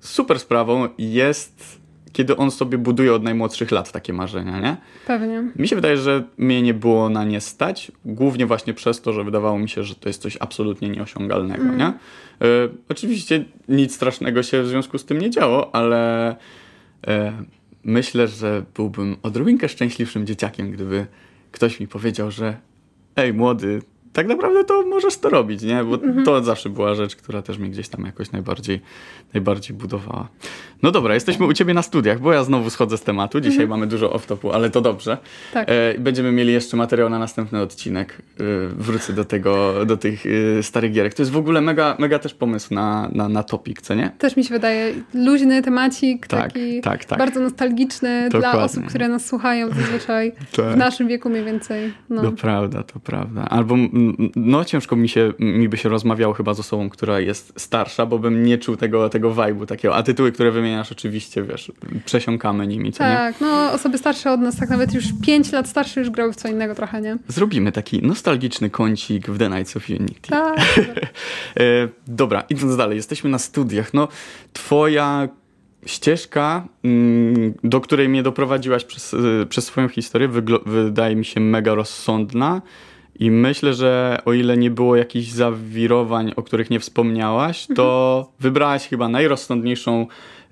super sprawą jest kiedy on sobie buduje od najmłodszych lat takie marzenia, nie? Pewnie. Mi się wydaje, że mnie nie było na nie stać, głównie właśnie przez to, że wydawało mi się, że to jest coś absolutnie nieosiągalnego, nie? Y, oczywiście nic strasznego się w związku z tym nie działo, ale y, myślę, że byłbym odrobinkę szczęśliwszym dzieciakiem, gdyby ktoś mi powiedział, że ej, młody, tak naprawdę to możesz to robić, nie? Bo Mhm. to zawsze była rzecz, która też mnie gdzieś tam jakoś najbardziej, najbardziej budowała. No dobra, jesteśmy u ciebie na studiach, bo ja znowu schodzę z tematu. Dzisiaj mamy dużo off-topu, ale to dobrze. Mhm. Tak. E, będziemy mieli jeszcze materiał na następny odcinek. E, wrócę do tego, do tych e, starych gierek. To jest w ogóle mega, mega też pomysł na, na, na topik, co nie? Też mi się wydaje luźny temacik, Tak, taki tak, tak. bardzo nostalgiczny dla Dokładnie. osób, które nas słuchają zazwyczaj Tak. w naszym wieku mniej więcej. No. To prawda, to prawda. Albo no ciężko mi się, mi by się rozmawiało chyba z osobą, która jest starsza, bo bym nie czuł tego, tego vibe'u takiego. A tytuły, które wymieniasz oczywiście, wiesz, przesiąkamy nimi, co nie? Tak, no osoby starsze od nas, tak nawet już 5 lat starsze już grały w co innego trochę, nie? Zrobimy taki nostalgiczny kącik w The Nights of Unity. Tak. E, dobra, idąc dalej, jesteśmy na studiach. No, twoja ścieżka, mm, do której mnie doprowadziłaś przez, y, przez swoją historię, wydaje mi się mega rozsądna. I myślę, że o ile nie było jakichś zawirowań, o których nie wspomniałaś, to wybrałaś chyba najrozsądniejszą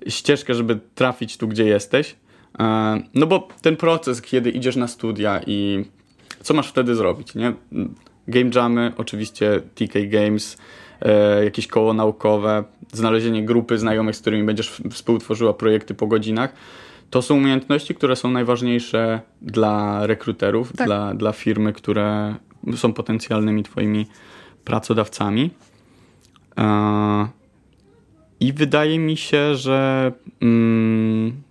ścieżkę, żeby trafić tu, gdzie jesteś. E, No bo ten proces, kiedy idziesz na studia i co masz wtedy zrobić, nie? Game jamy, oczywiście TK Games, e, jakieś koło naukowe, znalezienie grupy znajomych, z którymi będziesz współtworzyła projekty po godzinach. To są umiejętności, które są najważniejsze dla rekruterów, Tak. dla, dla firmy, które są potencjalnymi twoimi pracodawcami. E, I wydaje mi się, że mm,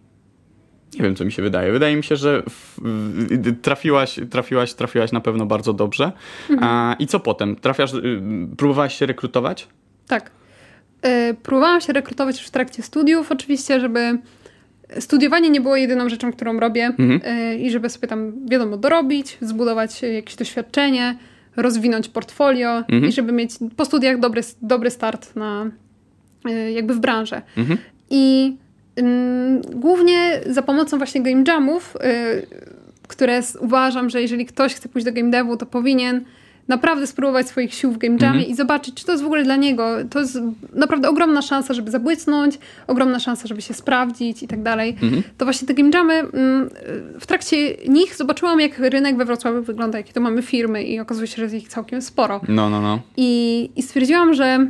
nie wiem, co mi się wydaje. Wydaje mi się, że trafiłaś, trafiłaś, trafiłaś na pewno bardzo dobrze. A, I co potem? Trafiasz, y, próbowałaś się rekrutować? Tak. Y, Próbowałam się rekrutować już w trakcie studiów, oczywiście, żeby studiowanie nie było jedyną rzeczą, którą robię Mhm. y, i żeby sobie tam, wiadomo, dorobić, zbudować y, jakieś doświadczenie, rozwinąć portfolio Mhm. i żeby mieć po studiach dobry, dobry start na y, jakby w branżę. Mhm. I ym, głównie za pomocą właśnie game jamów, y, które uważam, że jeżeli ktoś chce pójść do game devu, to powinien naprawdę spróbować swoich sił w game jamie Mhm. i zobaczyć, czy to jest w ogóle dla niego. To jest naprawdę ogromna szansa, żeby zabłysnąć, ogromna szansa, żeby się sprawdzić i tak dalej. Mhm. To właśnie te game jamy, mm, w trakcie nich zobaczyłam, jak rynek we Wrocławiu wygląda, jakie to mamy firmy i okazuje się, że jest ich całkiem sporo. No, no, no. I, I stwierdziłam, że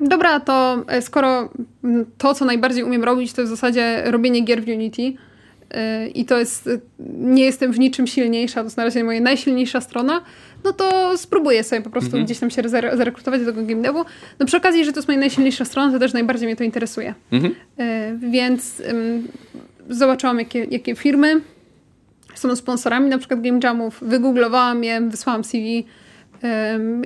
dobra, to e, skoro mm, to, co najbardziej umiem robić, to jest w zasadzie robienie gier w Unity yy, i to jest, y, nie jestem w niczym silniejsza, to jest na razie moja najsilniejsza strona, no to spróbuję sobie po prostu Mhm. gdzieś tam się zare- zarekrutować do tego game devu. No przy okazji, że to jest moja najsilniejsza strona, to też najbardziej mnie to interesuje. Mhm. Yy, więc ym, zobaczyłam, jakie, jakie firmy są sponsorami na przykład game jamów, wygooglowałam je, wysłałam CV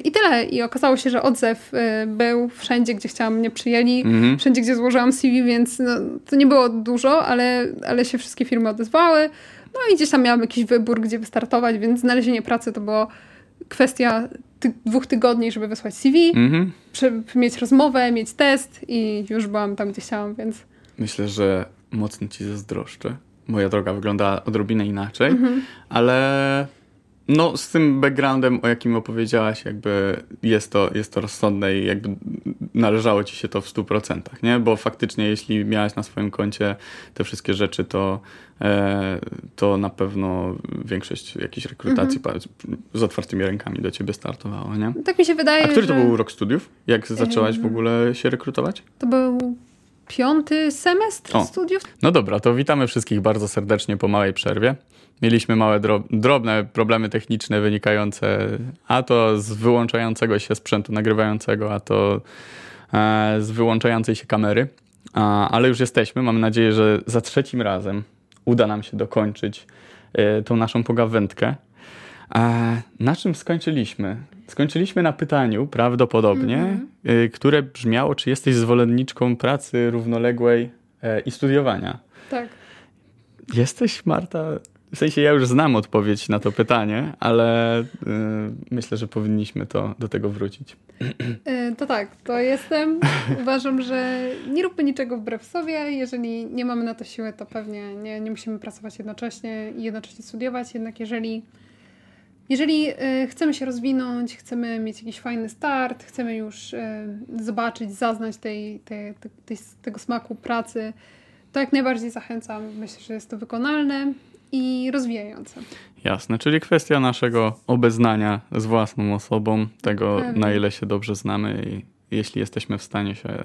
i tyle. I okazało się, że odzew y, był wszędzie, gdzie chciałam, mnie przyjęli, Mhm. wszędzie, gdzie złożyłam CV, więc no, to nie było dużo, ale, ale się wszystkie firmy odezwały. No i gdzieś tam miałam jakiś wybór, gdzie wystartować, więc znalezienie pracy to było kwestia ty- dwóch tygodni, żeby wysłać CV, Mhm. przy- mieć rozmowę, mieć test i już byłam tam, gdzie chciałam, więc Myślę, że mocno ci zazdroszczę. Moja droga wygląda odrobinę inaczej, ale no z tym backgroundem, o jakim opowiedziałaś, jakby jest to, jest to rozsądne i jakby należało ci się to w 100%, nie? Bo faktycznie jeśli miałaś na swoim koncie te wszystkie rzeczy, to, e, to na pewno większość jakichś rekrutacji pa- z otwartymi rękami do ciebie startowała, nie? tak mi się wydaje, A który to że był rok studiów? Jak zaczęłaś w ogóle się rekrutować? to był piąty semestr O. studiów. No dobra, to witamy wszystkich bardzo serdecznie po małej przerwie. Mieliśmy małe, dro- drobne problemy techniczne wynikające a to z wyłączającego się sprzętu nagrywającego, a to e, z wyłączającej się kamery. Ale już jesteśmy. Mam nadzieję, że za trzecim razem uda nam się dokończyć e, tą naszą pogawędkę. E, na czym skończyliśmy? Skończyliśmy na pytaniu, prawdopodobnie, e, które brzmiało, czy jesteś zwolenniczką pracy równoległej i studiowania. Tak. Jesteś, Marta, w sensie ja już znam odpowiedź na to pytanie, ale y, myślę, że powinniśmy to, do tego wrócić. Y, to tak, to jestem. Uważam, że nie róbmy niczego wbrew sobie. Jeżeli nie mamy na to siłę, to pewnie nie, nie musimy pracować jednocześnie i jednocześnie studiować. Jednak jeżeli, jeżeli y, chcemy się rozwinąć, chcemy mieć jakiś fajny start, chcemy już y, zobaczyć, zaznać tej, tej, tej, tego smaku pracy, to jak najbardziej zachęcam. Myślę, że jest to wykonalne i rozwijające. Jasne, czyli kwestia naszego obeznania z własną osobą, tego Pewnie. na ile się dobrze znamy i jeśli jesteśmy w stanie się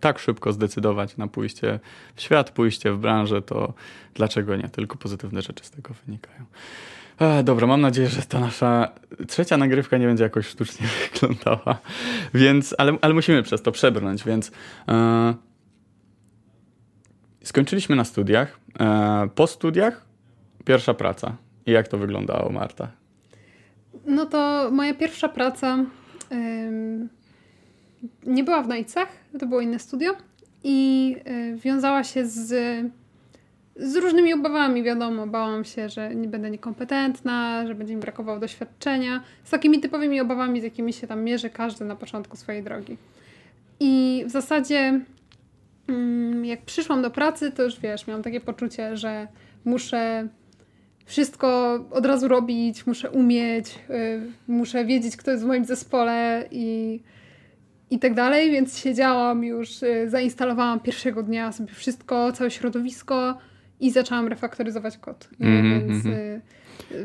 tak szybko zdecydować na pójście w świat, pójście w branżę, to dlaczego nie? Tylko pozytywne rzeczy z tego wynikają. E, dobra, mam nadzieję, że ta nasza trzecia nagrywka nie będzie jakoś sztucznie wyglądała, więc, ale, ale musimy przez to przebrnąć, więc e, skończyliśmy na studiach. E, po studiach Pierwsza praca. I jak to wyglądało, Marta? No to moja pierwsza praca nie była w Najcach, to było inne studio i y, wiązała się z, z różnymi obawami, wiadomo. Bałam się, że nie będę niekompetentna, że będzie mi brakowało doświadczenia. Z takimi typowymi obawami, z jakimi się tam mierzy każdy na początku swojej drogi. I w zasadzie ym, jak przyszłam do pracy, to już wiesz, miałam takie poczucie, że muszę wszystko od razu robić, muszę umieć, y, muszę wiedzieć, kto jest w moim zespole i, i tak dalej, więc siedziałam już, y, zainstalowałam pierwszego dnia sobie wszystko, całe środowisko i zaczęłam refaktoryzować kod. Mm -hmm. Więc mhm. y,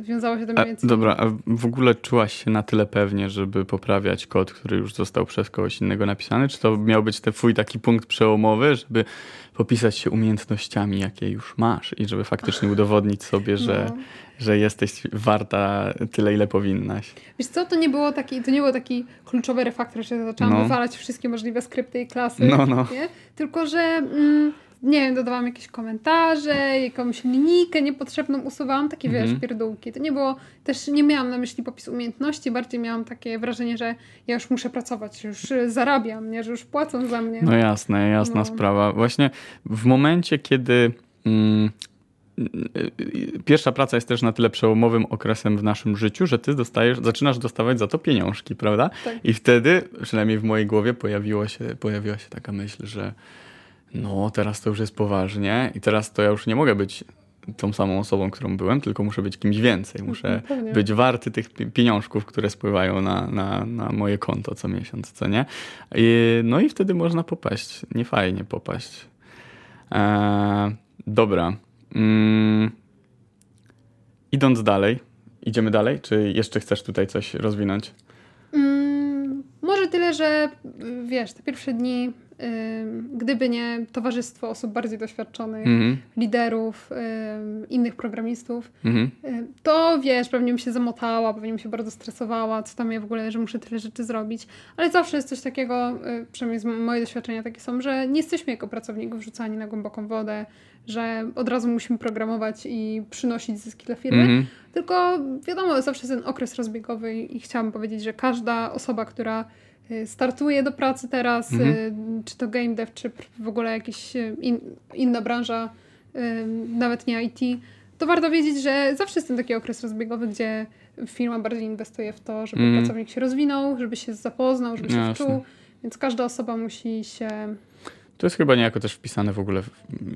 wiązało się to mniej więcej. A, dobra, a w ogóle czułaś się na tyle pewnie, żeby poprawiać kod, który już został przez kogoś innego napisany? Czy to miał być ten twój taki punkt przełomowy, żeby popisać się umiejętnościami, jakie już masz i żeby faktycznie udowodnić sobie, że, no. że jesteś warta tyle, ile powinnaś? Wiesz co, to nie było taki, to nie był taki kluczowy refaktor, że zaczęłam no. wywalać wszystkie możliwe skrypty i klasy, no, no. Nie? tylko że... Mm, nie wiem, dodawałam jakieś komentarze, jakąś linijkę niepotrzebną usuwałam, takie wiesz, mhm. pierdółki. To nie było, też nie miałam na myśli popis umiejętności, bardziej miałam takie wrażenie, że ja już muszę pracować, już zarabiam, nie, że już płacą za mnie. No jasne, jasna no. sprawa. Właśnie w momencie, kiedy mm, pierwsza praca jest też na tyle przełomowym okresem w naszym życiu, że ty dostajesz, zaczynasz dostawać za to pieniążki, prawda? Tak. I wtedy, przynajmniej w mojej głowie, pojawiło się, pojawiła się taka myśl, że no teraz to już jest poważnie i teraz to ja już nie mogę być tą samą osobą, którą byłem, tylko muszę być kimś więcej. Muszę no, być warty tych pieniążków, które spływają na, na, na moje konto co miesiąc, co nie? I, no i wtedy można popaść. Nie fajnie popaść. Eee, dobra. Mm. Idąc dalej. Idziemy dalej? Czy jeszcze chcesz tutaj coś rozwinąć? Mm, może tyle, że wiesz, te pierwsze dni gdyby nie towarzystwo osób bardziej doświadczonych, mm -hmm. liderów, innych programistów, mm -hmm. to wiesz, pewnie bym się zamotała, pewnie bym się bardzo stresowała, co tam ja w ogóle, że muszę tyle rzeczy zrobić. Ale zawsze jest coś takiego, y, przynajmniej moje doświadczenia takie są, że nie jesteśmy jako pracowników wrzucani na głęboką wodę, że od razu musimy programować i przynosić zyski dla firmy, mm -hmm. tylko wiadomo, zawsze jest ten okres rozbiegowy i chciałam powiedzieć, że każda osoba, która Y, startuje do pracy teraz, y, mhm. czy to game dev, czy w ogóle jakaś y, in, inna branża, nawet nie IT, to warto wiedzieć, że zawsze jest ten taki okres rozbiegowy, gdzie firma bardziej inwestuje w to, żeby mhm. pracownik się rozwinął, żeby się zapoznał, żeby się Jasne. wczuł, więc każda osoba musi się... To jest chyba niejako też wpisane w ogóle w,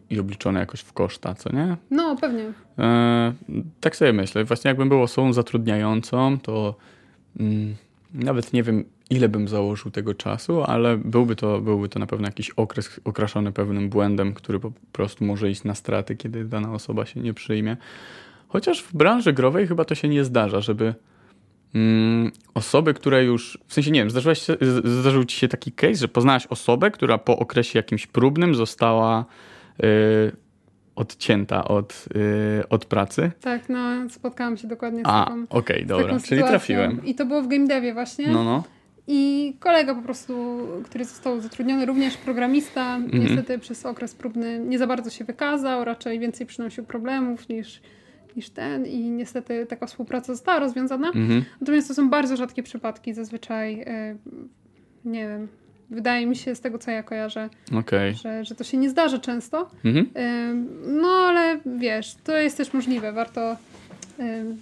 i obliczone jakoś w koszta, co nie? No, pewnie. E, tak sobie myślę. Właśnie jakbym był osobą zatrudniającą, to mm, nawet nie wiem, ile bym założył tego czasu, ale byłby to, byłby to na pewno jakiś okres okraszony pewnym błędem, który po prostu może iść na straty, kiedy dana osoba się nie przyjmie. Chociaż w branży growej chyba to się nie zdarza, żeby mm, osoby, które już, w sensie nie wiem, się, zdarzył ci się taki case, że poznałaś osobę, która po okresie jakimś próbnym została yy, odcięta od, yy, od pracy? Tak, no spotkałam się dokładnie z A, taką okej, okay, dobra, czyli sytuacją. trafiłem. I to było w game devie właśnie. No, no. I kolega po prostu, który został zatrudniony, również programista, mhm. niestety przez okres próbny nie za bardzo się wykazał, raczej więcej przynosił problemów niż, niż ten i niestety taka współpraca została rozwiązana. Mhm. Natomiast to są bardzo rzadkie przypadki, zazwyczaj, yy, nie wiem, wydaje mi się z tego, co ja kojarzę, Okej. że, że to się nie zdarza często. Mhm. Ym, No ale wiesz, to jest też możliwe. Warto, ym,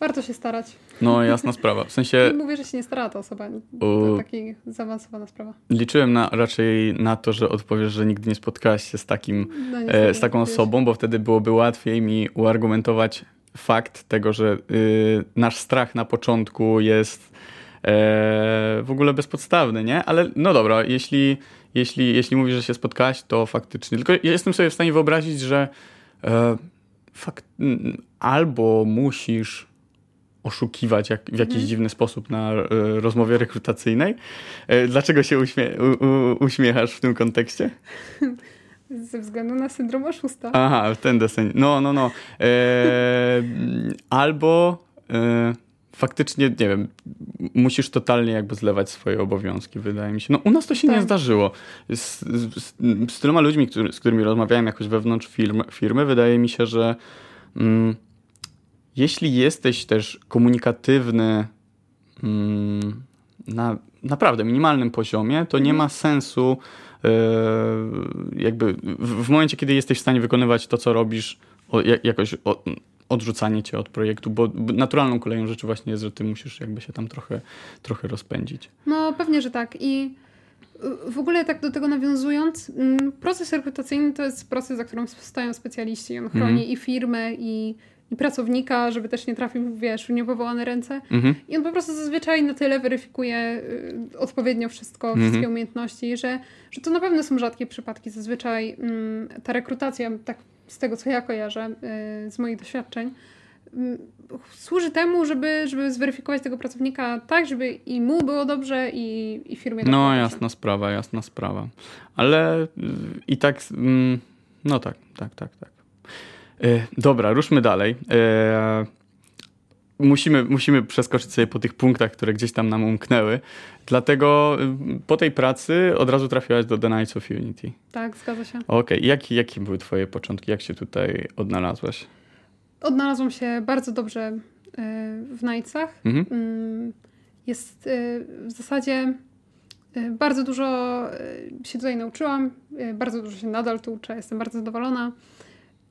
warto się starać. No, jasna sprawa. W sensie Nie mówię, że się nie stara ta osoba. To taka zaawansowana sprawa. liczyłem na, raczej na to, że odpowiesz, że nigdy nie spotkałaś się z takim No, e, z taką osobą, bo wtedy byłoby łatwiej mi uargumentować fakt tego, że y, nasz strach na początku jest e, w ogóle bezpodstawny, nie? Ale no dobra, jeśli, jeśli, jeśli mówisz, że się spotkałaś, to faktycznie. Tylko ja jestem sobie w stanie wyobrazić, że e, fakt, albo musisz oszukiwać jak, w jakiś Mhm. dziwny sposób na e, rozmowie rekrutacyjnej. E, dlaczego się uśmie u, uśmiechasz w tym kontekście? Ze względu na syndrom oszusta. Aha, w ten deseń. No, no, no. E, albo e, faktycznie, nie wiem, musisz totalnie jakby zlewać swoje obowiązki, wydaje mi się. No u nas to się nie Tak. zdarzyło. Z, z, z tyloma ludźmi, który, z którymi rozmawiałem jakoś wewnątrz firmy, firmy wydaje mi się, że mm, jeśli jesteś też komunikatywny mm, na naprawdę minimalnym poziomie, to nie ma sensu e, jakby w, momencie, kiedy jesteś w stanie wykonywać to, co robisz, jakoś odrzucanie cię od projektu, bo naturalną koleją rzeczy właśnie jest, że ty musisz jakby się tam trochę, trochę rozpędzić. No pewnie, że tak. I y, w ogóle tak do tego nawiązując, mm, proces rekrutacyjny to jest proces, za którym stoją specjaliści. On chroni Mhm. i firmę, i, i pracownika, żeby też nie trafił, wiesz, w niepowołane ręce. Mhm. I on po prostu zazwyczaj na tyle weryfikuje y, odpowiednio wszystko, Mhm. wszystkie umiejętności, że, że to na pewno są rzadkie przypadki. Zazwyczaj mm, ta rekrutacja, tak z tego co ja kojarzę, y, z moich doświadczeń, mm, służy temu, żeby, żeby zweryfikować tego pracownika tak, żeby i mu było dobrze, i, i firmie było No dobrze. jasna sprawa, jasna sprawa. Ale y, i tak, mm, no tak, tak, tak, tak. E, dobra, ruszmy dalej. E, musimy, musimy przeskoczyć sobie po tych punktach, które gdzieś tam nam umknęły. Dlatego y, po tej pracy od razu trafiłaś do The Knights of Unity. Tak, zgadza się. Okej, Jaki, jakie były twoje początki? Jak się tutaj odnalazłaś? Odnalazłam się bardzo dobrze y, w Knightsach. Mhm. Mm, Jest w zasadzie bardzo dużo się tutaj nauczyłam, bardzo dużo się nadal tu uczę, jestem bardzo zadowolona.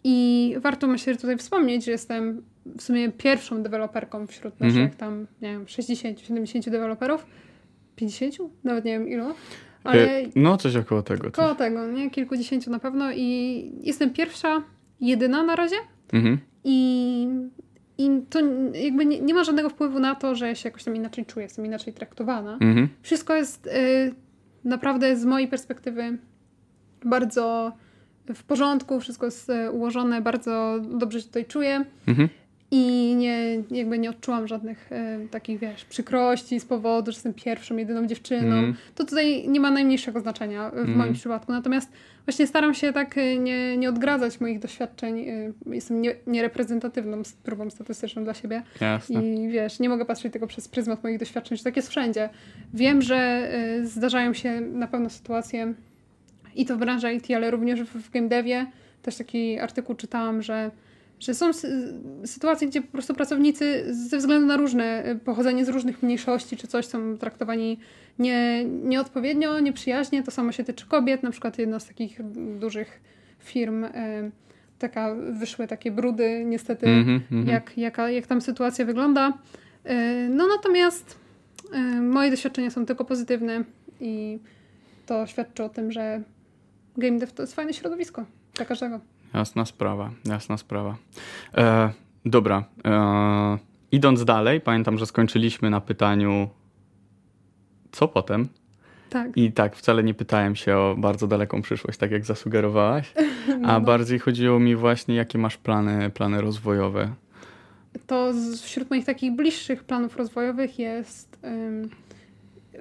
I warto myślę tutaj wspomnieć, że jestem w sumie pierwszą deweloperką wśród Mhm. naszych tam, nie wiem, 60-70 deweloperów. 50? Nawet nie wiem ilu. Ale E, No, coś około tego. Coś. koło tego, nie? Kilkudziesięciu na pewno. I jestem pierwsza, jedyna na razie. Mhm. I, i to jakby nie, nie ma żadnego wpływu na to, że się jakoś tam inaczej czuję, jestem inaczej traktowana. Mhm. Wszystko jest y, naprawdę z mojej perspektywy bardzo w porządku, wszystko jest y, ułożone, bardzo dobrze się tutaj czuję Mhm. i nie, jakby nie odczułam żadnych y, takich, wiesz, przykrości z powodu, że jestem pierwszą, jedyną dziewczyną. Mhm. To tutaj nie ma najmniejszego znaczenia y, w Mhm. moim przypadku. Natomiast właśnie staram się tak nie, nie odgradzać moich doświadczeń. Jestem nie, niereprezentatywną próbą statystyczną dla siebie. Jasne. I wiesz, nie mogę patrzeć tylko przez pryzmat moich doświadczeń, że tak jest wszędzie. Wiem, że y, zdarzają się na pewno sytuacje i to w branży IT, ale również w, w game devie. Też taki artykuł czytałam, że, że są sy- sytuacje, gdzie po prostu pracownicy ze względu na różne y, pochodzenie z różnych mniejszości czy coś są traktowani nie, nieodpowiednio, nieprzyjaźnie. To samo się tyczy kobiet. Na przykład jedna z takich dużych firm, y, taka, wyszły takie brudy niestety Mhm, mhm. jak, jaka, jak tam sytuacja wygląda. Yy, No natomiast yy, moje doświadczenia są tylko pozytywne i to świadczy o tym, że game dev to jest fajne środowisko dla każdego. Jasna sprawa, jasna sprawa. E, dobra. E, idąc dalej, pamiętam, że skończyliśmy na pytaniu, co potem? Tak. I tak, wcale nie pytałem się o bardzo daleką przyszłość, tak jak zasugerowałaś, a No, bardziej chodziło mi właśnie, jakie masz plany, plany rozwojowe. To z, wśród moich takich bliższych planów rozwojowych jest ym,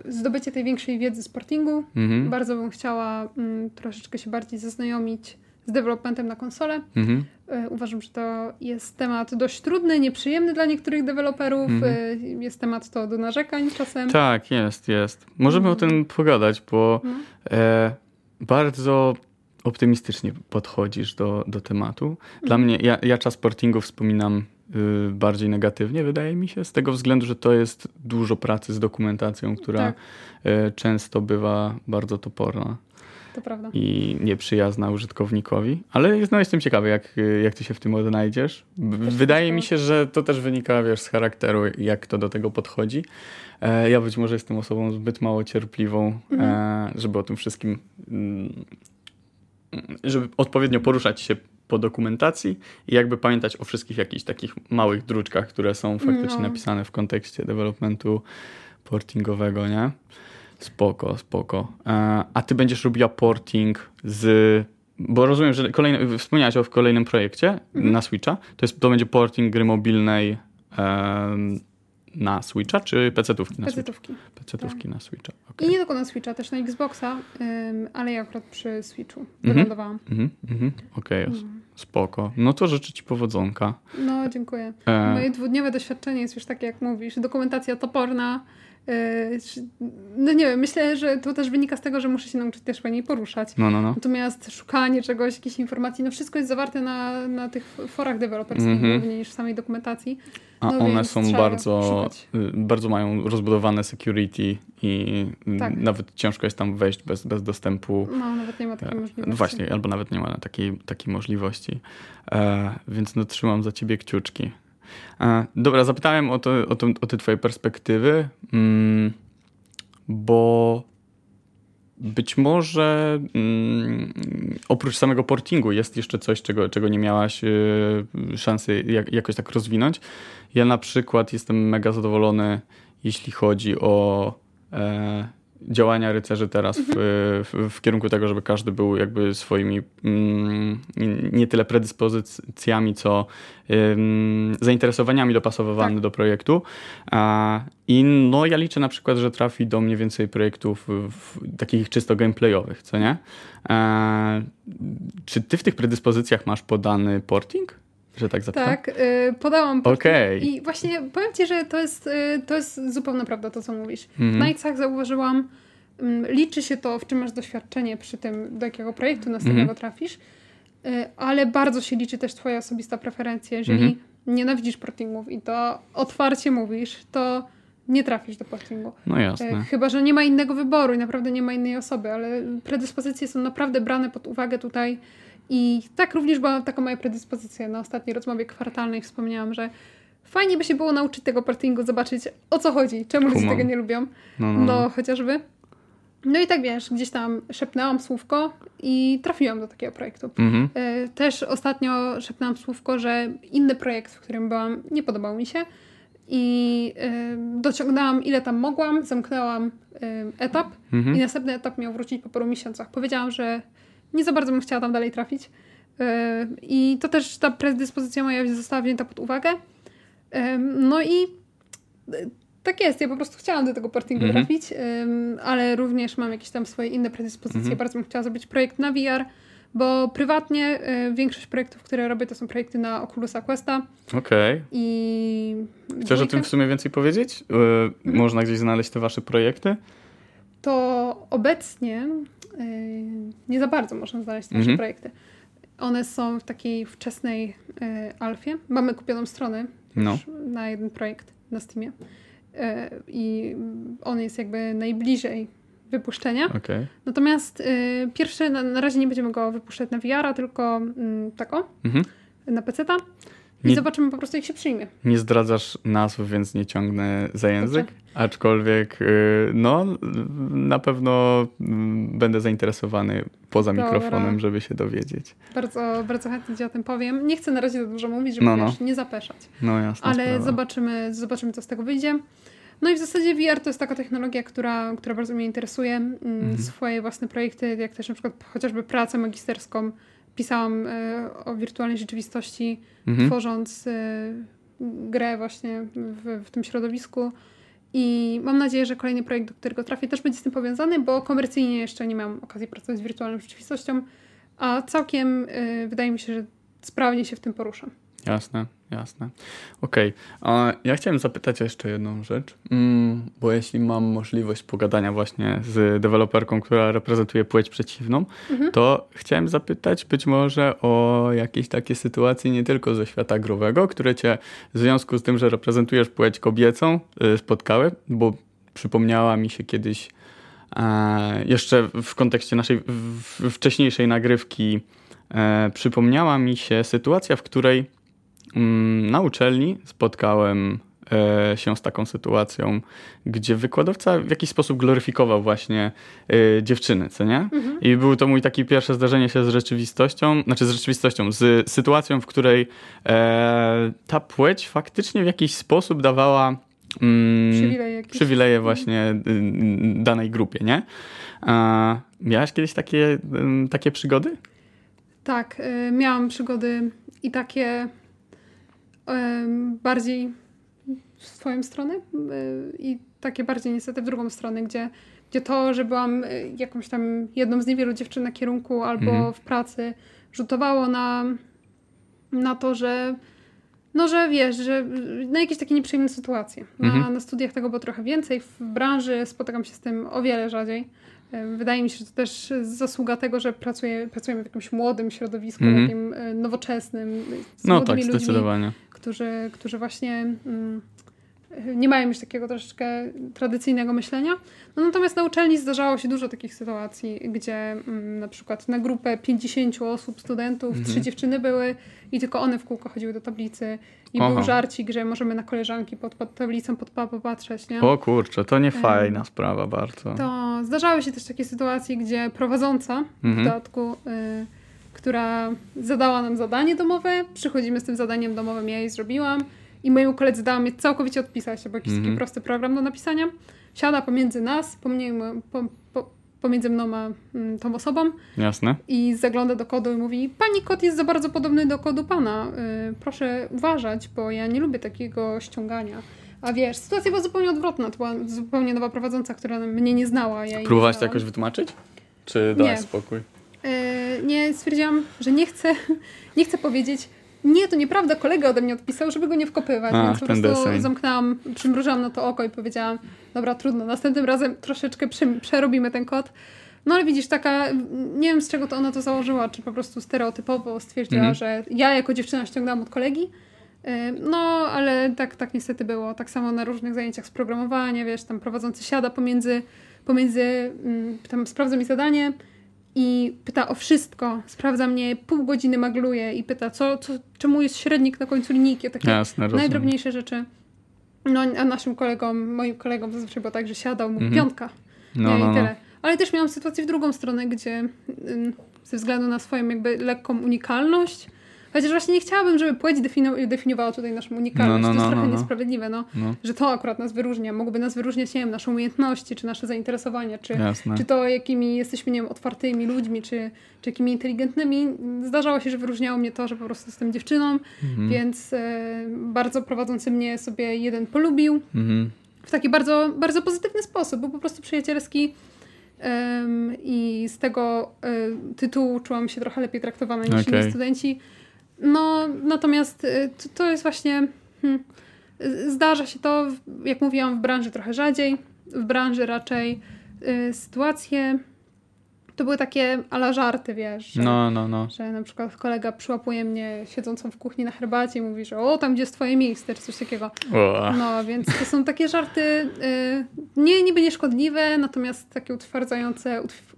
zdobycie tej większej wiedzy z portingu. Mhm. Bardzo bym chciała ym, troszeczkę się bardziej zaznajomić z developmentem na konsolę. Mhm. E, Uważam, że to jest temat dość trudny, nieprzyjemny dla niektórych deweloperów. Mhm. E, Jest temat to do narzekań czasem. Tak, jest, jest. Możemy o tym pogadać, bo No. e, bardzo optymistycznie podchodzisz do, do tematu. Dla Mhm. mnie, ja, ja czas portingu wspominam bardziej negatywnie, wydaje mi się, z tego względu, że to jest dużo pracy z dokumentacją, która Tak. y, często bywa bardzo toporna To prawda. i nieprzyjazna użytkownikowi. Ale no, jestem ciekawy, jak, y, jak ty się w tym odnajdziesz. Wydaje mi się, że to też wynika wiesz, z charakteru, jak kto do tego podchodzi. E, ja być może jestem osobą zbyt mało cierpliwą, e, żeby o tym wszystkim, mm, żeby odpowiednio poruszać się po dokumentacji i jakby pamiętać o wszystkich jakichś takich małych druczkach, które są faktycznie No. napisane w kontekście developmentu portingowego, nie? Spoko, spoko. E, A ty będziesz robiła porting z. Bo rozumiem, że kolejny, wspomniałaś o w kolejnym projekcie na Switcha. To, jest, to będzie porting gry mobilnej em, na Switcha, czy PC-tówki na Switcha? Pecetówki. PC-tówki na Switcha. I okej. nie tylko na Switcha, też na Xboxa, ym, ale ja akurat przy Switchu Mhm. wylądowałam. Mhm, mhm, Okej, spoko. No to życzę ci powodzonka. No, dziękuję. E, Moje dwudniowe doświadczenie jest już takie, jak mówisz. Dokumentacja toporna. Czy- No nie wiem, myślę, że to też wynika z tego, że muszę się nauczyć też fajniej poruszać. no, no, no. Natomiast szukanie czegoś, jakichś informacji, no wszystko jest zawarte na, na tych forach deweloperskich Mhm. głównie niż w samej dokumentacji. A No one więc są bardzo, szukać. y, bardzo mają rozbudowane security i y, Tak. nawet ciężko jest tam wejść bez, bez dostępu. No, nawet nie ma takiej E, możliwości. No właśnie, albo nawet nie ma takiej, takiej możliwości. E, więc no trzymam za ciebie kciuczki. Dobra, zapytałem o, to, o, to, o te twoje perspektywy, mm, bo być może mm, oprócz samego portingu jest jeszcze coś, czego, czego nie miałaś y, szansy jak, jakoś tak rozwinąć. Ja na przykład jestem mega zadowolony, jeśli chodzi o e, działania rycerzy teraz w, w, w kierunku tego, żeby każdy był jakby swoimi mm, nie tyle predyspozycjami, co ym, zainteresowaniami dopasowywany Tak. do projektu. A, I no ja liczę na przykład, że trafi do mnie więcej projektów w, takich czysto gameplayowych, co nie? E, czy ty w tych predyspozycjach masz podany porting? Że tak zapytam? Tak, y, podałam porting Okej. i właśnie powiem Ci, że to jest, y, to jest zupełna prawda to, co mówisz. W Mhm. Nightsach zauważyłam, mm, liczy się to, w czym masz doświadczenie przy tym, do jakiego projektu następnego Mhm. trafisz, y, ale bardzo się liczy też Twoja osobista preferencja. Jeżeli Mhm. nienawidzisz portingów i to otwarcie mówisz, to nie trafisz do portingu. No jasne. Chyba, że nie ma innego wyboru i naprawdę nie ma innej osoby, ale predyspozycje są naprawdę brane pod uwagę tutaj. I tak również była taka moja predyspozycja. Na ostatniej rozmowie kwartalnej wspomniałam, że fajnie by się było nauczyć tego portingu, zobaczyć o co chodzi, czemu ludzie tego nie lubią. No, no, No, no. chociażby. No i tak wiesz, gdzieś tam szepnęłam słówko i trafiłam do takiego projektu. Mhm. E, Też ostatnio szepnęłam słówko, że inny projekt, w którym byłam, nie podobał mi się i e, dociągnęłam ile tam mogłam, zamknęłam e, etap Mhm. i następny etap miał wrócić po paru miesiącach. Powiedziałam, że nie za bardzo bym chciała tam dalej trafić E, i to też ta predyspozycja moja została wzięta pod uwagę. E, No i e, tak jest, ja po prostu chciałam do tego portingu Mhm. trafić, em, ale również mam jakieś tam swoje inne predyspozycje. Mhm. Bardzo bym chciała zrobić projekt na VR, bo prywatnie większość projektów, które robię, to są projekty na Oculusa Questa Okej. i... Chcesz o tym w sumie więcej powiedzieć? Y, Mhm. Można gdzieś znaleźć te wasze projekty? To obecnie nie za bardzo można znaleźć te nasze Mhm. projekty. One są w takiej wczesnej e, alfie. Mamy kupioną stronę No. na jeden projekt na Steamie e, i on jest jakby najbliżej wypuszczenia. Okej. Natomiast y, pierwszy, na, na razie nie będziemy go wypuszczać na VR-a, tylko mm, tako, Mhm. na PC-ta. I Nie- zobaczymy po prostu, jak się przyjmie. Nie zdradzasz nazw, więc nie ciągnę za język. Dobrze. Aczkolwiek, y, no, na pewno mm, będę zainteresowany poza Dobra. mikrofonem, żeby się dowiedzieć. Bardzo, bardzo chętnie Ci o tym powiem. Nie chcę na razie za dużo mówić, żeby No, no. nie zapeszać. No jasne. Ale sprawa. zobaczymy, zobaczymy, co z tego wyjdzie. No i w zasadzie VR to jest taka technologia, która, która bardzo mnie interesuje. Mm, Mhm. Swoje własne projekty, jak też na przykład chociażby pracę magisterską pisałam e, o wirtualnej rzeczywistości, Mhm. tworząc e, grę właśnie w, w tym środowisku. I mam nadzieję, że kolejny projekt, do którego trafię, też będzie z tym powiązany, bo komercyjnie jeszcze nie miałam okazji pracować z wirtualną rzeczywistością, a całkiem e, wydaje mi się, że sprawnie się w tym poruszam. Jasne, jasne. Okej. Okay. Ja chciałem zapytać jeszcze jedną rzecz, mm, bo jeśli mam możliwość pogadania właśnie z deweloperką, która reprezentuje płeć przeciwną, mhm. to chciałem zapytać być może o jakieś takie sytuacje nie tylko ze świata growego, które cię w związku z tym, że reprezentujesz płeć kobiecą, y, spotkały, bo przypomniała mi się kiedyś e, jeszcze w kontekście naszej wcześniejszej nagrywki e, przypomniała mi się sytuacja, w której na uczelni spotkałem e, się z taką sytuacją, gdzie wykładowca w jakiś sposób gloryfikował właśnie e, dziewczyny, co nie? Mhm. I było to mój taki pierwsze zdarzenie się z rzeczywistością, znaczy z rzeczywistością, z sytuacją, w której e, ta płeć faktycznie w jakiś sposób dawała mm, przywileje, przywileje właśnie danej grupie, nie? miałaś kiedyś takie, takie przygody? Tak, miałam przygody i takie bardziej w swoją stronę i takie bardziej niestety w drugą stronę, gdzie, gdzie to, że byłam y, jakąś tam jedną z niewielu dziewczyn na kierunku albo mhm. w pracy, rzutowało na, na to, że no, że wiesz, że na jakieś takie nieprzyjemne sytuacje. Na, mhm. na studiach tego było trochę więcej, w branży spotykam się z tym o wiele rzadziej. Wydaje mi się, że to też zasługa tego, że pracuje, pracujemy w jakimś młodym środowisku, mm. takim y, nowoczesnym. Z no tak, ludźmi, zdecydowanie którzy, którzy właśnie mm, nie mają już takiego troszeczkę tradycyjnego myślenia. No, natomiast na uczelni zdarzało się dużo takich sytuacji, gdzie mm, na przykład na grupę 50 osób, studentów, mhm. trzy dziewczyny były i tylko one w kółko chodziły do tablicy. I Aha. był żarcik, że możemy na koleżanki pod, pod tablicą pod popatrzeć, nie? O kurczę, to nie fajna sprawa bardzo. To zdarzały się też takie sytuacje, gdzie prowadząca mhm. w dodatku... Y, która zadała nam zadanie domowe. Przychodzimy z tym zadaniem domowym, ja jej zrobiłam i mojemu koledzy dałam je całkowicie odpisać, bo jakiś mm -hmm. taki mhm. prosty program do napisania. Siada pomiędzy nas, pomiędzy, po, po, pomiędzy mną a mm, tą osobą. Jasne. I zagląda do kodu i mówi, pani kod jest za bardzo podobny do kodu pana. Yy, proszę uważać, bo ja nie lubię takiego ściągania. A wiesz, sytuacja była zupełnie odwrotna. To była zupełnie nowa prowadząca, która mnie nie znała. Ja Próbowałaś to jakoś wytłumaczyć? Czy dałeś spokój? E, nie stwierdziłam, że nie chcę, nie chcę powiedzieć, nie, to nieprawda, kolega ode mnie odpisał, żeby go nie wkopywać, A, więc po prostu deseń. zamknęłam, przymrużyłam na to oko i powiedziałam, dobra, trudno, następnym razem troszeczkę przerobimy ten kod. No ale widzisz, taka, nie wiem z czego to ona to założyła, czy po prostu stereotypowo stwierdziła, mhm. że ja jako dziewczyna ściągnęłam od kolegi, e, no, ale tak, tak niestety było. Tak samo na różnych zajęciach z programowania, wiesz, tam prowadzący siada pomiędzy, pomiędzy mm, tam sprawdza mi zadanie, i pyta o wszystko. Sprawdza mnie, pół godziny magluje i pyta, co, co, czemu jest średnik na końcu linijki. Takie Jasne, najdrobniejsze rzeczy. No, a naszym kolegom, moim kolegom zazwyczaj było tak, że siadał mu mhm. piątka. No, no. No. Ale też miałam sytuację w drugą stronę, gdzie ze względu na swoją jakby lekką unikalność Chociaż właśnie nie chciałabym, żeby płeć definiowała tutaj naszą unikalność. No, no, to jest no, trochę no, no. niesprawiedliwe, no, no, że to akurat nas wyróżnia. Mogłoby nas wyróżniać, nie wiem, nasze umiejętności, czy nasze zainteresowania, czy, czy to, jakimi jesteśmy, nie wiem, otwartymi ludźmi, czy, czy jakimi inteligentnymi. Zdarzało się, że wyróżniało mnie to, że po prostu jestem dziewczyną, mhm. więc e, bardzo prowadzący mnie sobie jeden polubił. Mhm. W taki bardzo, bardzo pozytywny sposób, był po prostu przyjacielski. Um, I z tego y, tytułu czułam się trochę lepiej traktowana niż okay. inni studenci. No, natomiast y, to, to jest właśnie. Hmm, zdarza się to, jak mówiłam, w branży trochę rzadziej. W branży raczej y, sytuacje. To były takie ala żarty, wiesz. Że, no, no, no. Że na przykład kolega przyłapuje mnie siedzącą w kuchni na herbacie i mówi, że o, tam gdzie jest twoje miejsce, czy coś takiego. O. No, więc to są takie żarty y, nie niby nieszkodliwe, natomiast takie utwardzające, utw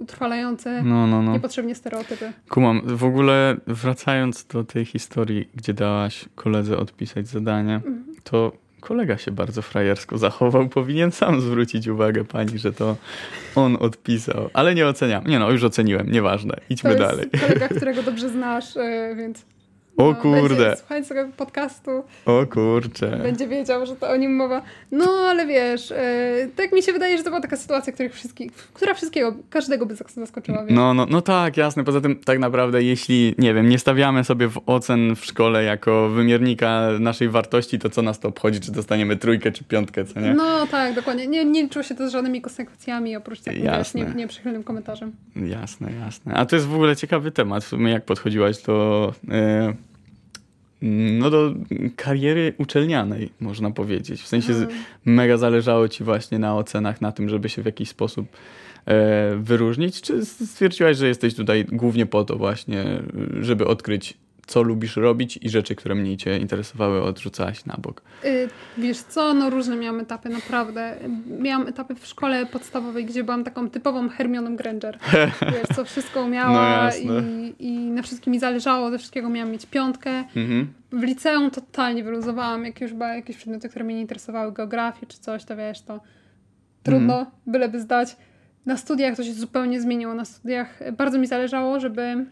utrwalające no, no, no. niepotrzebnie stereotypy. Kumam, w ogóle wracając do tej historii, gdzie dałaś koledze odpisać zadanie, mhm. to kolega się bardzo frajersko zachował. Powinien sam zwrócić uwagę pani, że to on odpisał. Ale nie oceniam. Nie no, już oceniłem, nieważne. Idźmy to dalej. kolega, którego dobrze znasz, e, więc o kurde. Słuchaj sobie podcastu. O kurcze. Będzie wiedział, że to o nim mowa. No, ale wiesz, yy, tak mi się wydaje, że to była taka sytuacja, których wszystkich, która wszystkiego, każdego by zaskoczyła. No, no, no tak, jasne. Poza tym tak naprawdę, jeśli, nie wiem, nie stawiamy sobie w ocen w szkole jako wymiernika naszej wartości, to co nas to obchodzi, czy dostaniemy trójkę, czy piątkę, co nie? No tak, dokładnie. Nie, nie liczyło się to z żadnymi konsekwencjami, oprócz tak, jasne. nie, nieprzychylnym komentarzem. Jasne, jasne. A to jest w ogóle ciekawy temat, w sumie jak podchodziłaś do... Yy no do kariery uczelnianej, można powiedzieć. W sensie Mhm. mega zależało ci właśnie na ocenach, na tym, żeby się w jakiś sposób e, wyróżnić, czy stwierdziłaś, że jesteś tutaj głównie po to właśnie, żeby odkryć, co lubisz robić i rzeczy, które mniej cię interesowały, odrzucałaś na bok? Y, Wiesz co, no różne miałam etapy, naprawdę. Miałam etapy w szkole podstawowej, gdzie byłam taką typową Hermioną Granger. Wiesz, co wszystko No umiała jasne. i, i na wszystkim mi zależało, ze wszystkiego miałam mieć piątkę. Mhm. W liceum totalnie wyluzowałam, jak już były jakieś przedmioty, które mnie nie interesowały, geografię czy coś, to wiesz, to trudno, Mhm. byleby zdać. Na studiach to się zupełnie zmieniło. Na studiach bardzo mi zależało, żeby,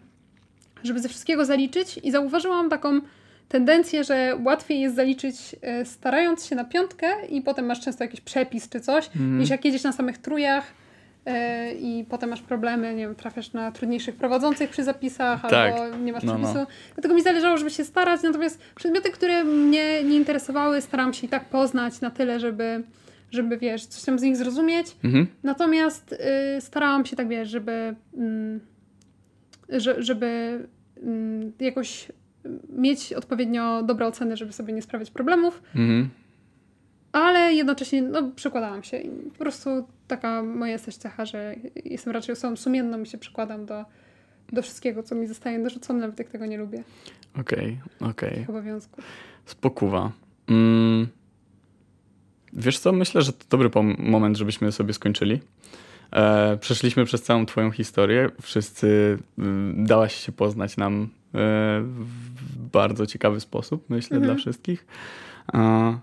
żeby ze wszystkiego zaliczyć i zauważyłam taką tendencję, że łatwiej jest zaliczyć e, starając się na piątkę i potem masz często jakiś przepis czy coś, Mhm. niż jak jedziesz na samych trójach e, i potem masz problemy, nie wiem, trafiasz na trudniejszych prowadzących przy zapisach Tak. albo nie masz No, no. przepisu. Dlatego mi zależało, żeby się starać, natomiast przedmioty, które mnie nie interesowały, staram się i tak poznać na tyle, żeby, żeby wiesz, coś tam z nich zrozumieć. Mhm. Natomiast y, starałam się tak, wiesz, żeby, mm, że, żeby mm, jakoś mieć odpowiednio dobre oceny, żeby sobie nie sprawiać problemów, Mhm. ale jednocześnie no, przekładałam się. I po prostu taka moja jest też cecha, że jestem raczej osobą sumienną i się przekładam do, do wszystkiego, co mi zostaje narzucone, nawet jak tego nie lubię, Okej, okej. tych obowiązków. Spokuwa. Mm. Wiesz co, myślę, że to dobry moment, żebyśmy sobie skończyli. E, przeszliśmy przez całą twoją historię. Wszyscy mm, dałaś się poznać nam e, w bardzo ciekawy sposób, myślę, Mhm. dla wszystkich. E,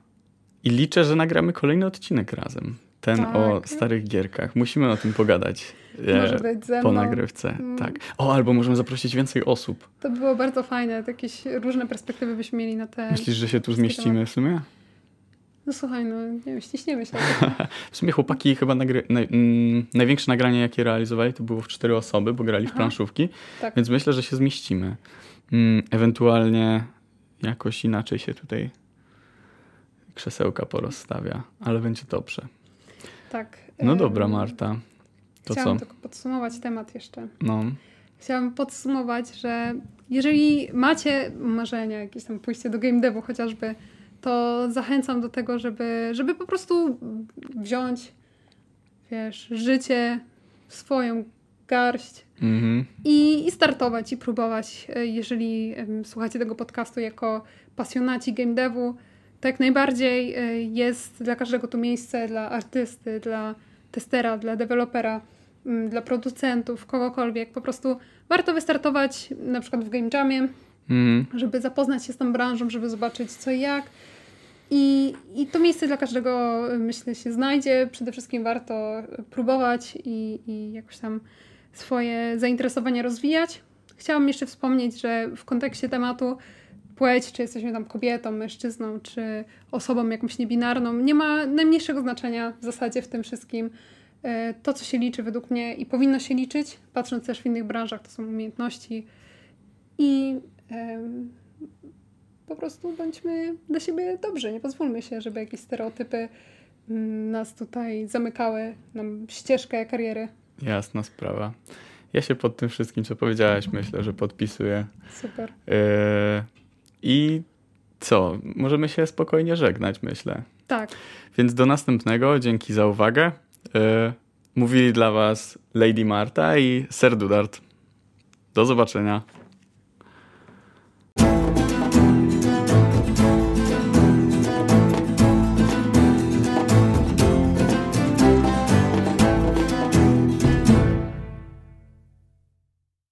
I liczę, że nagramy kolejny odcinek razem. Ten Tak. o starych gierkach. Musimy o tym pogadać. Może być ze po mną. nagrywce, Mm. tak. O, albo możemy zaprosić więcej osób. To było bardzo fajne. Jakieś różne perspektywy byśmy mieli na te... Myślisz, że się tu zmieścimy w sumie? No słuchaj, no nie wiem, ściśniemy się. W sumie chłopaki chyba nagry... naj... mm, największe nagranie, jakie realizowali, to było w cztery osoby, bo grali w Aha. planszówki, Tak. więc myślę, że się zmieścimy. Mm, ewentualnie jakoś inaczej się tutaj krzesełka porozstawia, ale będzie dobrze. Tak. No dobra, Marta. To Chciałam co? tylko podsumować temat jeszcze. No, Chciałam podsumować, że jeżeli macie marzenia, jakieś tam pójście do game devu chociażby, to zachęcam do tego, żeby, żeby po prostu wziąć, wiesz, życie w swoją garść mhm. i, i startować i próbować. E, Jeżeli słuchacie tego podcastu jako pasjonaci game devu, to jak najbardziej e, jest dla każdego tu miejsce, dla artysty, dla testera, dla dewelopera, dla producentów, kogokolwiek. Po prostu warto wystartować na przykład w game jamie, Mhm. żeby zapoznać się z tą branżą, żeby zobaczyć co i jak. I, I to miejsce dla każdego, myślę, się znajdzie. Przede wszystkim warto próbować i, i jakoś tam swoje zainteresowania rozwijać. Chciałam jeszcze wspomnieć, że w kontekście tematu płeć, czy jesteśmy tam kobietą, mężczyzną, czy osobą jakąś niebinarną, nie ma najmniejszego znaczenia w zasadzie w tym wszystkim. E, To, co się liczy według mnie i powinno się liczyć, patrząc też w innych branżach, to są umiejętności i em, po prostu bądźmy dla siebie dobrzy. Nie pozwólmy się, żeby jakieś stereotypy mm, nas tutaj zamykały, nam ścieżkę kariery. Jasna sprawa. Ja się pod tym wszystkim, co powiedziałaś, myślę, że podpisuję. Super. Yy, I co? Możemy się spokojnie żegnać, myślę. Tak. Więc do następnego. Dzięki za uwagę. Yy, mówili dla Was Lady Marta i Ser Dudart. Do zobaczenia.